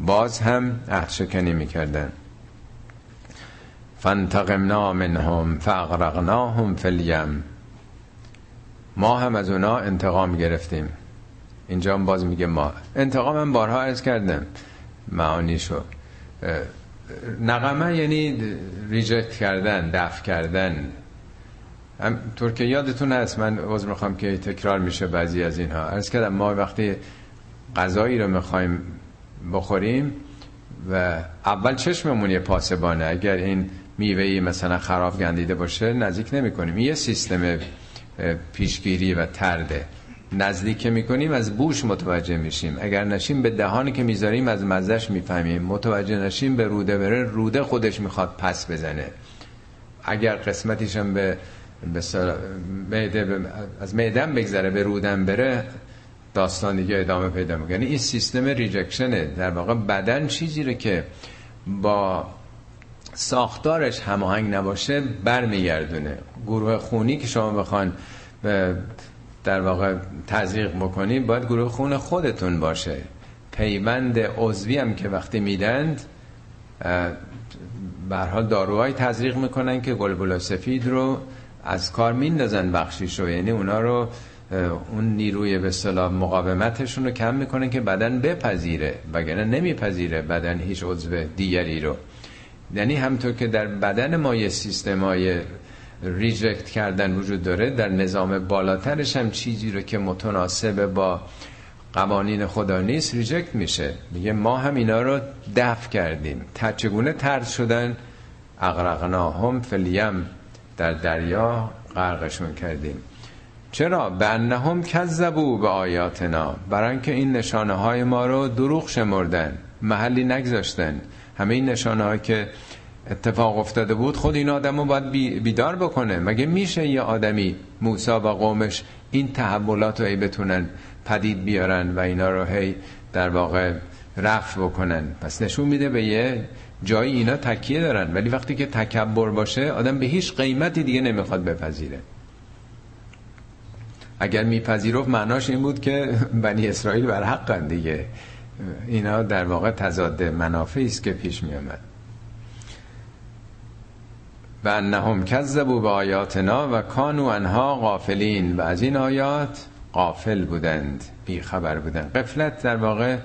باز هم عهد شکنی می‌کردن. فانتقمنا منهم فاغرقناهم فی الیم. ما هم از اونا انتقام گرفتیم. اینجا هم باز میگه ما. انتقام هم بارها عرض کردم. معانیشو نقمه یعنی ریجکت کردن دفع کردن. هم طور که یادتون هست من عوض می‌خوام که تکرار میشه بعضی از اینها. عرض کردم ما وقتی غذایی رو می‌خوایم بخوریم و اول چشممون یه پاسبانه. اگر این میوهی مثلا خراب گندیده باشه نزدیک نمی کنیم یه سیستم پیشگیری و ترده نزدیک می‌کنیم از بوش متوجه میشیم. اگر نشیم به دهانی که می‌ذاریم از مزش می‌فهمیم. متوجه نشیم به روده بره روده خودش می‌خواد پس بزنه. اگر قسمتیش هم به, به از معدم بگذره به رودم بره داستان دیگه ادامه پیدا می‌کنه. یعنی این سیستم ریجکشنه. در واقع بدن چیزی رو که با ساختارش هماهنگ نباشه برمیگردونه. گروه خونی که شما بخوان در واقع تزریق بکنید باید گروه خون خودتون باشه. پیوند عضوی هم که وقتی میدند به حال داروهای تزریق می‌کنن که گلبولا سفید رو از کار میندازن بخشیش رو. یعنی اونا رو اون نیروی به اصطلاح مقاومتشون رو کم می‌کنن که بدن بپذیره. وگرنه نمیپذیره بدن هیچ عضو دیگری رو. یعنی همطور که در بدن ما یه سیستمای reject کردن وجود داره در نظام بالاترش هم چیزی رو که متناسب با قوانین خدا نیست reject میشه. میگه ما هم اینا رو دفع کردیم. چگونه ترد شدن؟ اغرقناهم فلیم در دریا غرقشون کردیم. چرا؟ به انهم کذبو به آیاتنا. برای اینکه این نشانه های ما رو دروغ شمردن محلی نگذاشتن. همه این نشانه که اتفاق افتاده بود خود این آدم رو باید بیدار بکنه. مگه میشه یه آدمی موسا و قومش این تحولات رو ای بتونن پدید بیارن و اینا رو هی در واقع رفع بکنن؟ پس نشون میده به یه جایی اینا تکیه دارن. ولی وقتی که تکبر باشه آدم به هیچ قیمتی دیگه نمی‌خواد بپذیره. اگر میپذیرفت معناش این بود که بنی اسرائیل بر حقن دیگه. اینا در واقع تضاد منافعی است که پیش می آمد و انهم کذبوا به آیاتنا و کانو انها غافلین. و از این آیات غافل بودند بی خبر بودند. قفلت در واقع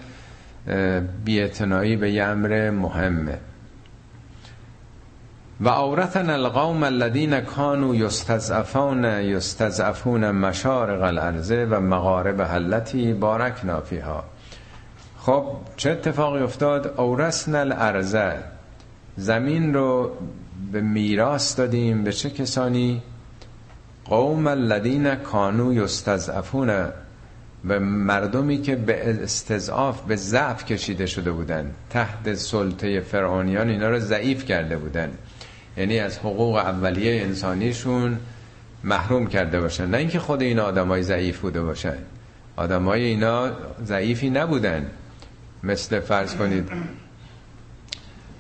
بیعتنایی به امر مهمه. و اورثنا القوم الذين كانوا يستضعفون يستضعفون مشارق الارض و مغارب التي بارکنا فيها خب چه اتفاقی افتاد؟ اورثنا الارض. زمین رو به میراث دادیم. به چه کسانی؟ قوم الذين كانوا يستضعفون به مردمی که به استضعاف به ضعف کشیده شده بودن. تحت سلطه فرعونیان اینا رو ضعیف کرده بودن. یعنی از حقوق اولیه انسانیشون محروم کرده باشن. نه اینکه خود این آدمای ضعیف بوده باشن. آدمای اینا ضعیفی نبودن. مثل فرض کنید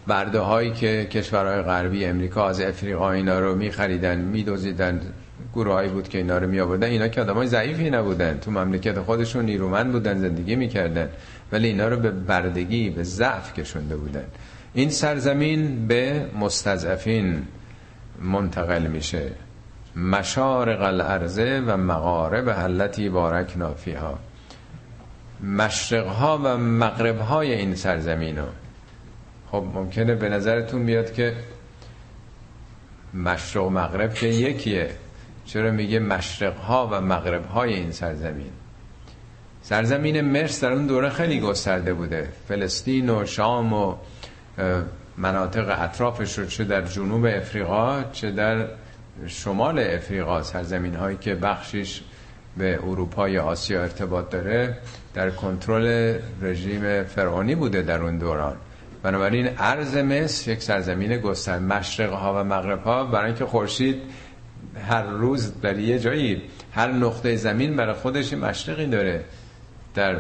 برده هایی که کشورهای غربی امریکا از افریقا اینا رو می خریدن می دوزیدن گروهایی بود که اینا رو می آوردن اینا که آدمای ضعیفی نبودن. تو مملکت خودشون نیرومند بودن زندگی می‌کردن ولی اینا رو به بردگی به ضعف کشونده بودن. این سرزمین به مستضعفین منتقل میشه. مشارق الارض و مغارب حلتی بارک نافیها. مشرق ها و مغرب های این سرزمین ها خب ممکنه به نظرتون بیاد که مشرق و مغرب که یکیه. چرا میگه مشرق ها و مغرب های این سرزمین؟ سرزمین مصر در اون دوره خیلی گسترده بوده. فلسطین و شام و مناطق اطرافش رو چه در جنوب افریقا چه در شمال افریقا. سرزمین هایی که بخشش به اروپا یا آسیا ارتباط داره. در کنترل رژیم فرعونی بوده در اون دوران. بنابراین ارز مصر یک سرزمین گستر مشرق ها و مغرب ها برای اینکه خورشید هر روز در یه جایی هر نقطه زمین برای خودش مشرقی داره. در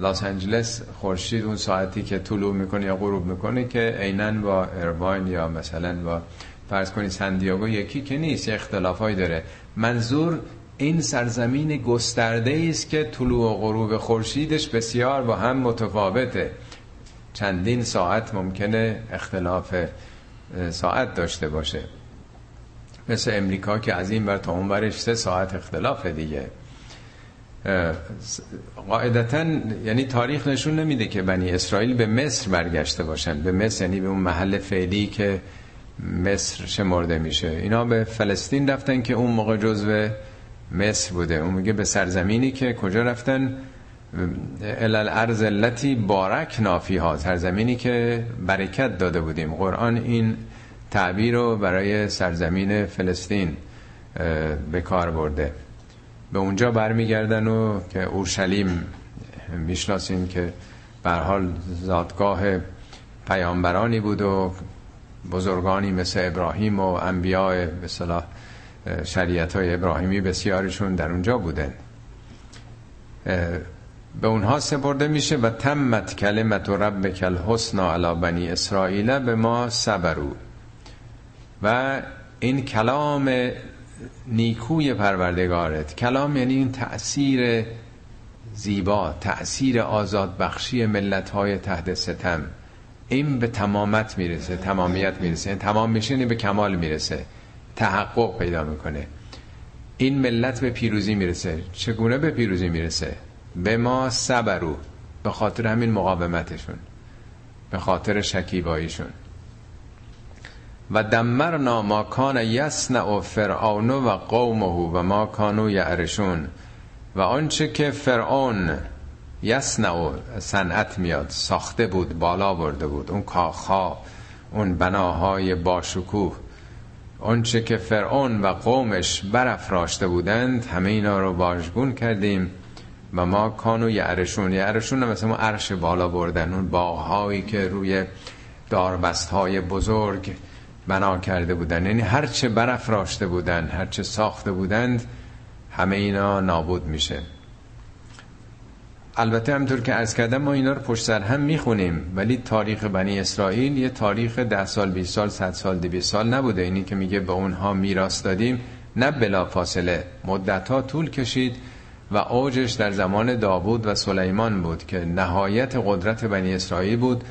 لاس انجلس خورشید اون ساعتی که طلوع می‌کنه یا غروب می‌کنه که عینا با ارواین یا مثلا با فرض کنید سندیاگو یکی که نیست اختلافایی داره. منظور این سرزمین گسترده است که طلوع و غروب خورشیدش بسیار با هم متفاوته. چندین ساعت ممکنه اختلاف ساعت داشته باشه. مثل امریکا که از این بر تا اون برش سه ساعت اختلاف دیگه. قاعدتا یعنی تاریخ نشون نمیده که بنی اسرائیل به مصر برگشته باشن. به مصر یعنی به اون محل فعلی که مصر شمرده میشه. اینا به فلسطین رفتن که اون موقع جزو مصر بوده. اون میگه به سرزمینی که کجا رفتن؟ الالارض التي بارک نافی ها سرزمینی که برکت داده بودیم. قرآن این تعبیر رو برای سرزمین فلسطین به کار برده. به اونجا برمیگردن و که اورشلیم می‌شناسیم که به حال زادگاه پیامبرانی بود و بزرگانی مثل ابراهیم و انبیاء به صلاح شریعت های ابراهیمی بسیارشون در اونجا بودن. به اونها سپرده میشه و تمت کلمت و رب کل حسنا علا بنی اسرائیل به ما صبرو و این کلام نیکوی پروردگارت. کلام یعنی این تأثیر زیبا تأثیر آزاد بخشی ملت های تحت ستم. این به تمامت می‌رسه تمامیت می‌رسه. این تمام میشه یعنی به کمال می‌رسه. تحقق پیدا می‌کنه. این ملت به پیروزی می‌رسه. چگونه به پیروزی می‌رسه؟ به ما صبرو. به خاطر همین مقاومتشون. به خاطر شکیباییشون. و دمرنا ما کان یسنع فرعون و قومه و ما کانو یعرشون. و آنچه که فرعون یسنع صنعت میاد ساخته بود بالا برده بود. اون کاخها اون بناهای باشکوه. آنچه که فرعون و قومش برافراشته بودند همه اینا رو واژگون کردیم و ما کانو یعرشون. یعرشون مثلا عرش بالا بردن. اون باغهایی که روی داربست های بزرگ بنا کرده بودن. یعنی هرچه برافراشته بودن هرچه ساخته بودند همه اینا نابود میشه. البته همطور که از کردم ما اینا رو پشت سر هم می‌خونیم. ولی تاریخ بنی اسرائیل یه تاریخ ده سال 20 سال 100 سال 200 سال نبوده. اینی که میگه به اونها میراث دادیم نه بلا فاصله. مدت ها طول کشید و اوجش در زمان داوود و سلیمان بود که نهایت قدرت بنی اسرائیل بود.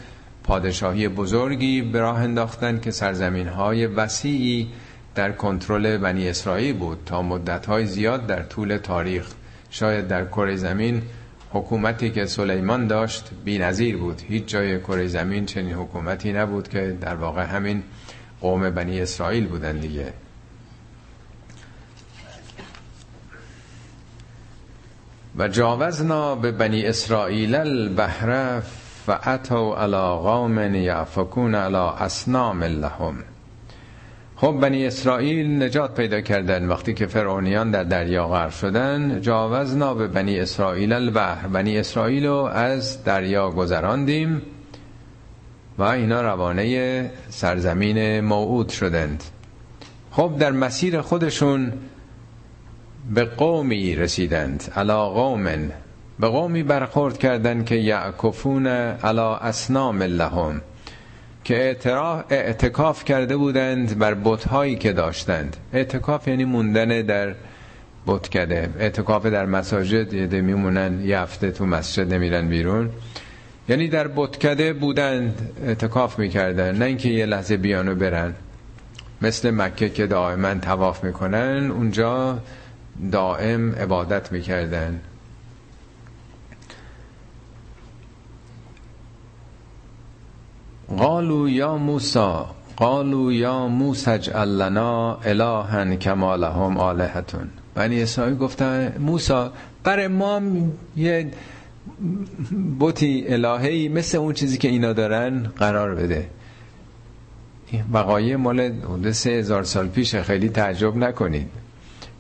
پادشاهی بزرگی به راه انداختن که سرزمین های وسیعی در کنترل بنی اسرائیل بود تا مدت های زیاد در طول تاریخ. شاید در کره زمین حکومتی که سلیمان داشت نظیر بود. هیچ جای کره زمین چنین حکومتی نبود که در واقع همین قوم بنی اسرائیل بودن دیگه. و جاوزنا به بنی اسرائیل البحر فعتوا علی قوم یعفکون علی اصنام لهم. خب بنی اسرائیل نجات پیدا کردن. وقتی که فرعونیان در دریا غرق شدن جاوزنا به بنی اسرائیل البحر. بنی اسرائیل رو از دریا گذراندیم و اینا روانه سرزمین موعود شدند. خب در مسیر خودشون به قومی رسیدند. علا قومن. به قومی برخورد کردند که یعکفون علا اسنام لهم. که اعتکاف کرده بودند بر بتهایی که داشتند. اعتکاف یعنی موندن در بتکده اعتکاف در مساجد یه میمونن یه هفته تو مسجد نمیرن بیرون. یعنی در بتکده بودند اعتکاف می‌کردن. نه اینکه یه لحظه بیانو برن. مثل مکه که دائما تواف می‌کنن اونجا دائم عبادت می‌کردن. قالوا یا موسا قالوا یا موسى اجعل لنا الها كما لهم الهتون بنی اسرائیل گفتن موسا برای ما یه بوتی الهی مثل اون چیزی که اینا دارن قرار بده. وقایع مال حدود سه هزار سال پیش خیلی تعجب نکنید.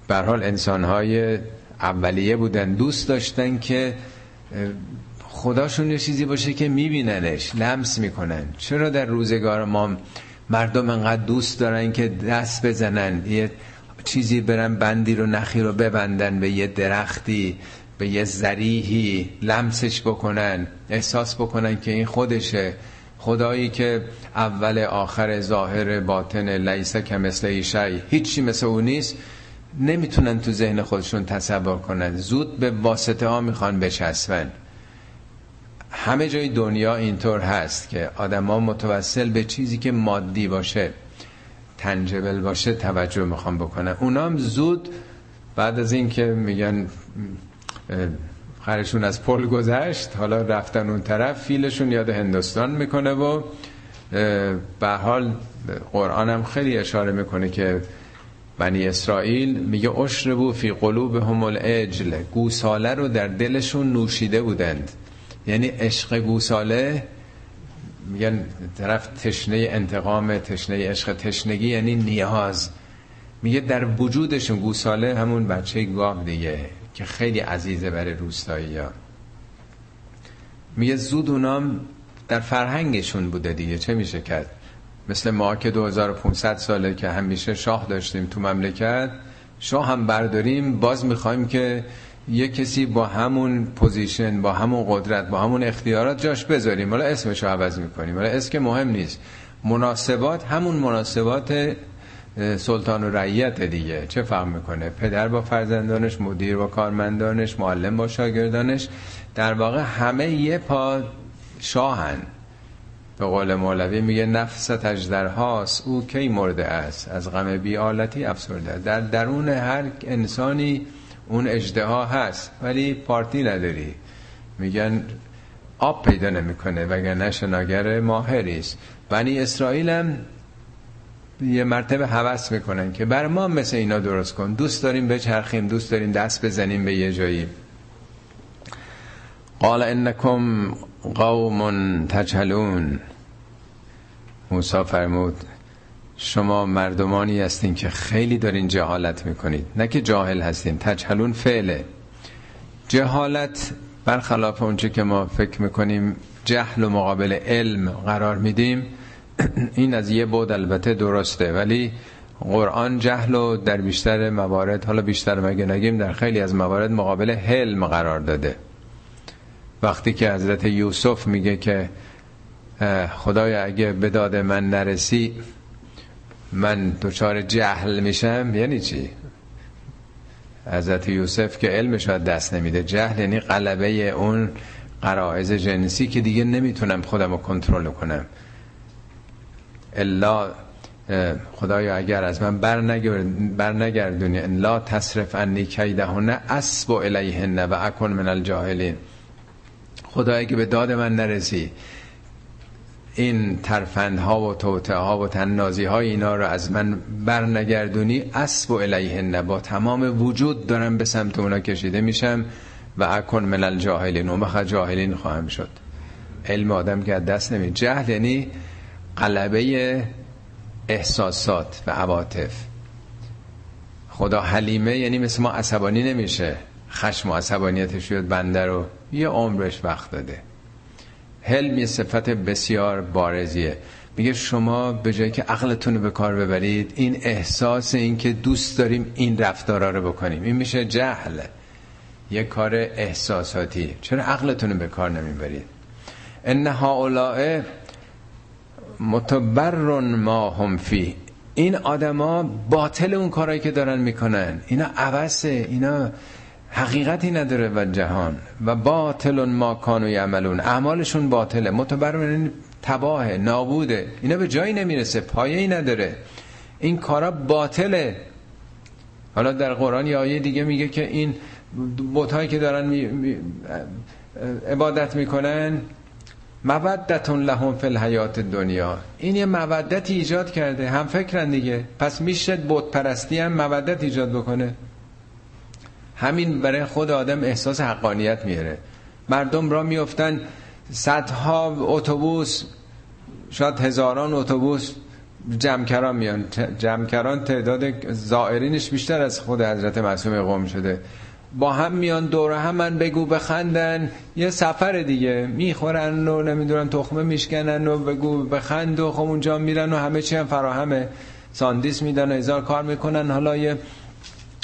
حال انسان های اولیه بودن دوست داشتن که خداشون یه چیزی باشه که میبیننش لمس می‌کنن. چرا در روزگار ما مردم انقدر دوست دارن که دست بزنن؟ یه چیزی برن بندی رو نخی رو ببندن به یه درختی به یه زریحی لمسش بکنن احساس بکنن که این خودشه. خدایی که اول آخر ظاهر باطن لیسه که مثل ایشای هیچی مثل اون نیست نمی‌تونن تو ذهن خودشون تصور کنن. زود به واسطه ها می‌خوان بچسبن. همه جای دنیا اینطور هست که آدما متوسل به چیزی که مادی باشه تنجبل باشه توجه می‌خوان بکنن اونام زود بعد از این که میگن خرشون از پل گذشت حالا رفتن اون طرف فیلشون یاد هندوستان می‌کنه و به حال قرآن هم خیلی اشاره می‌کنه که بنی اسرائیل میگه بو فی قلوب هم الاجل گوساله رو در دلشون نوشیده بودند. یعنی عشق گوساله میگن طرف تشنه انتقام تشنه عشق تشنگی یعنی نیاز. میگه در وجودشون گوساله همون بچه گاو دیگه که خیلی عزیزه برای روستایی ها میگه زود اونام در فرهنگشون بوده دیگه. چه میشه کرد؟ مثل ما که 2500 ساله که همیشه شاه داشتیم تو مملکت شاه هم برداریم باز می‌خوایم که یه کسی با همون پوزیشن با همون قدرت با همون اختیارات جاش بذاریم. حالا اسمش رو عوض می‌کنیم. حالا اسم که مهم نیست. مناسبات همون مناسبات سلطان و رعیت دیگه. چه فهم می‌کنه؟ پدر با فرزندانش مدیر با کارمندانش معلم با شاگردانش. در واقع همه یه پا شاهن. به قول مولوی میگه نفس تجدرهاست او کی مرده است؟ از غم بیالتی افسرده در درون هر انسانی اون اجدها هست ولی پارتی نداری. میگن آب پیدا نمی‌کنه وگرنه شناگر ماهری است. بنی اسرائیل هم یه مرتبه حوس می‌کنن که بر ما مثل اینا درست کن. دوست داریم بچرخیم دوست داریم دست بزنیم به یه جایی. قال انکم قوم تجهلون. موسی فرمود شما مردمانی هستین که خیلی دارین جهالت می‌کنید. نه که جاهل هستین تجهلون فعله. جهالت برخلاف اونچه که ما فکر می‌کنیم جهل و مقابل علم قرار میدیم. این از یه بود البته درسته ولی قرآن جهل و در بیشتر موارد حالا بیشتر مگه نگیم در خیلی از موارد مقابل حلم قرار داده. وقتی که حضرت یوسف میگه که خدایا اگه به من نرسی من دچار جهل میشم یعنی چی؟ حضرت یوسف که علمش دست نمیده. جهل یعنی قلبه اون قرائز جنسی که دیگه نمی‌تونم خودم رو کنترل کنم. الا خدایا اگر از من بر نگردونی. ان لا تصرف انی کیدهن اسب الیهن و اکن من الجاهلین. خدایا که به داد من نرسی. این ترفندها و توته ها و تننازی های اینا رو از من برنگردونی اسب و الیه با تمام وجود دارم به سمت اونا کشیده میشم و اکن من الجاهلین و جاهلین خواهم شد. علم آدم که دست نمی جهل یعنی قلبه احساسات و عواطف. خدا حلیمه یعنی مثل ما عصبانی نمیشه. خشم و عصبانیتش بیاد بنده رو. یه عمرش وقت داده. حلم یه صفت بسیار بارزیه. میگه شما به جایی که عقلتون رو به کار ببرید این احساس این که دوست داریم این رفتارا رو بکنیم. این میشه جهل. یه کار احساساتی. چرا عقلتون رو به کار نمی‌برید؟ ان هؤلاء متبر ما هم فی. این آدما باطل اون کارهایی که دارن می‌کنن. اینا عوضه. اینا حقیقتی نداره و جهان و باطل ما کانو یعملون. اعمالشون باطله. متبر یعنی تباه نابوده. اینا به جایی نمی‌رسه پایه ای نداره. این کارا باطله. حالا در قرآن یه آیه دیگه میگه که این بوتهایی که دارن می... می... عبادت می‌کنن مودتون لهم فی الحیات دنیا این یه مودت ایجاد کرده. هم فکرن دیگه. پس میشه بت پرستی هم مودت ایجاد بکنه. همین برای خود آدم احساس حقانیت میاره. مردم را میفتن صدها اتوبوس شاید هزاران اتوبوس جمکران میان. جمکران تعداد زائرینش بیشتر از خود حضرت معصوم قوم شده. با هم میان دور هم من بگو بخندن. یه سفر دیگه. می‌خورن و نمی‌دونن تخمه میشکنن و بگو بخند و خب اونجا میرن و همه چی هم فراهمه. ساندیس میدن و هزار کار می‌کنن. حالا یه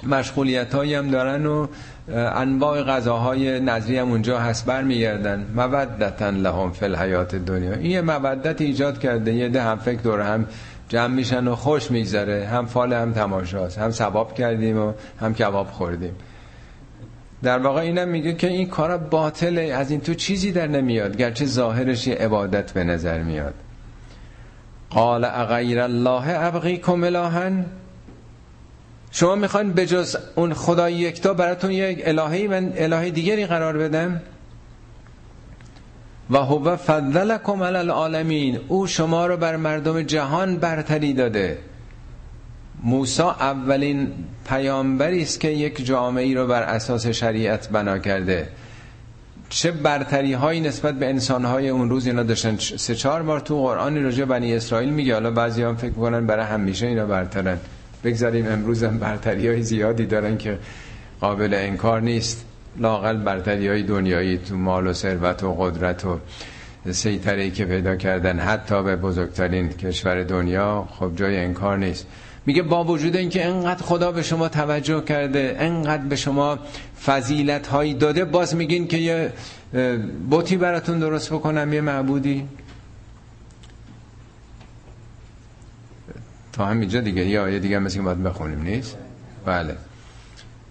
مشغولیت هایی هم دارن و انواع غذاهای نظری هم اونجا هست بر میگردن مودتا لهم فی الحیات دنیا این یه مودت ایجاد کرده یه ده هم فکر دور هم جمع میشن و خوش میگذره. هم فال هم تماشاست. هم ثواب کردیم و هم کباب خوردیم. در واقع اینم میگه که این کار باطله از این تو چیزی در نمیاد. گرچه ظاهرش یه عبادت به نظر میاد. قال اغیر الله ابغیکم الهن؟ شما می‌خواین به جز اون خدای یکتا براتون یک الهی من الهی دیگری قرار بدم؟ و هو فضلکم علی العالمین. او شما رو بر مردم جهان برتری داده. موسی اولین پیامبری است که یک جامعه ای رو بر اساس شریعت بنا کرده. چه برتری هایی نسبت به انسان های اون روز اینا داشتن؟ سه چهار بار تو قرآن راجع بنی اسرائیل میگه. حالا بعضی هم فکر کنن برای همیشه اینا برترن. بگذاریم امروز هم برتری های زیادی دارن که قابل انکار نیست. لاقل برتری های دنیایی تو مال و ثروت و قدرت و سیطره که پیدا کردن حتی به بزرگترین کشور دنیا خب جای انکار نیست. میگه با وجود اینکه انقدر خدا به شما توجه کرده انقدر به شما فضیلت هایی داده باز میگین که یه بوتی براتون درست بکنم یه معبودی؟ تا همینجا دیگه یه دیگه مثل که باید بخونیم نیست؟ بله.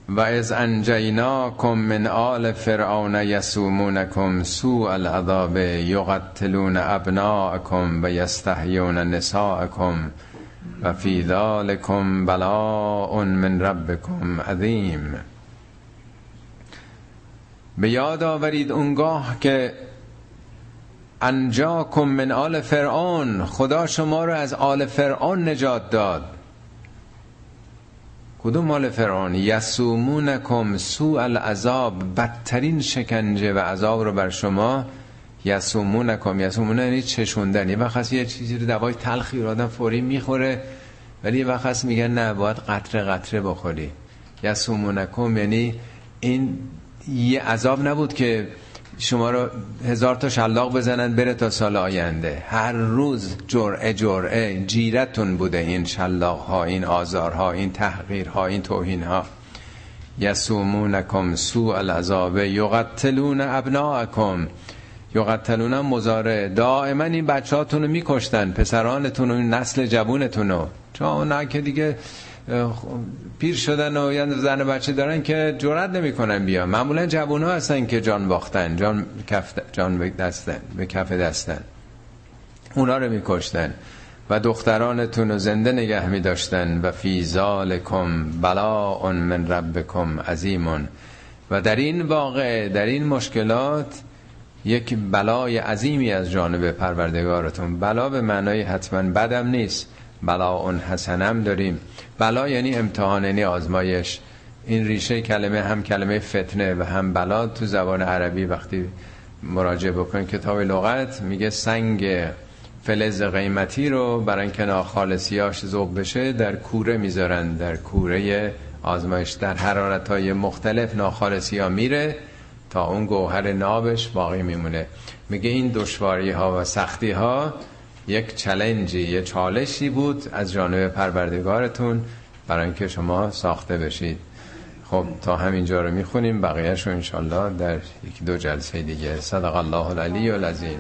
و از انجیناکم من آل فرعون یسومونکم سوء العذاب یقتلون ابناءکم و یستحیون نساءکم و فی ذالکم بلاء من ربکم عظیم. به یاد آورید اونگاه که انجاکم من آل فرعون خدا شما رو از آل فرعون نجات داد. کدوم آل فرعون؟ یسومونکم سوء العذاب بدترین شکنجه و عذاب رو بر شما. یسومونکم یسومون یعنی چشوندن. یه وقت یه چیزی رو دوای تلخی رو آدم فوری می‌خوره ولی یه وقت میگن نه باید قطره قطره بخوری. یسومونکم یعنی این یه عذاب نبود که شما رو هزار تا شلاق بزنن بره تا سال آینده. هر روز جرعه جرعه جیرتون بوده این شلاق ها این آزار ها این تحقیر ها این توهین ها یسومونکم سوء العذاب یقتلون ابناءکم. یقتلون مزاره دائما این بچه هاتون رو میکشتن پسرانتون و نسل جوونتون رو. چون که دیگه پیر شدن و یا زن بچه دارن که جرات نمی‌کنن بیا معمولا جوون ها هستن که جان باختن جان, کف جان به, دستن به کف دستن. اونا رو میکشتن و دخترانتون رو زنده نگه می داشتن و فی ذالکم بلاء من ربکم عظیمون و در این واقع در این مشکلات یک بلای عظیمی از جانب پروردگارتون. بلا به معنای حتما بدم نیست. بلا اون حسنم داریم. بلا یعنی امتحان یعنی آزمایش. این ریشه کلمه هم کلمه فتنه و هم بلا تو زبان عربی وقتی مراجعه بکنید کتاب لغت میگه سنگ فلز قیمتی رو برای اینکه ناخالصیاش ذوب بشه در کوره می‌ذارن در کوره آزمایش. در حرارت های مختلف ناخالصی ها میره تا اون گوهر نابش باقی میمونه. میگه این دشواری ها و سختی ها یک چلنجی یه چالشی بود از جانب پروردگارتون برای اینکه شما ساخته بشید. خب تا همینجا رو می‌خونیم. بقیهش رو انشالله در یک دو جلسه دیگه. صدق الله العلی و العظیم.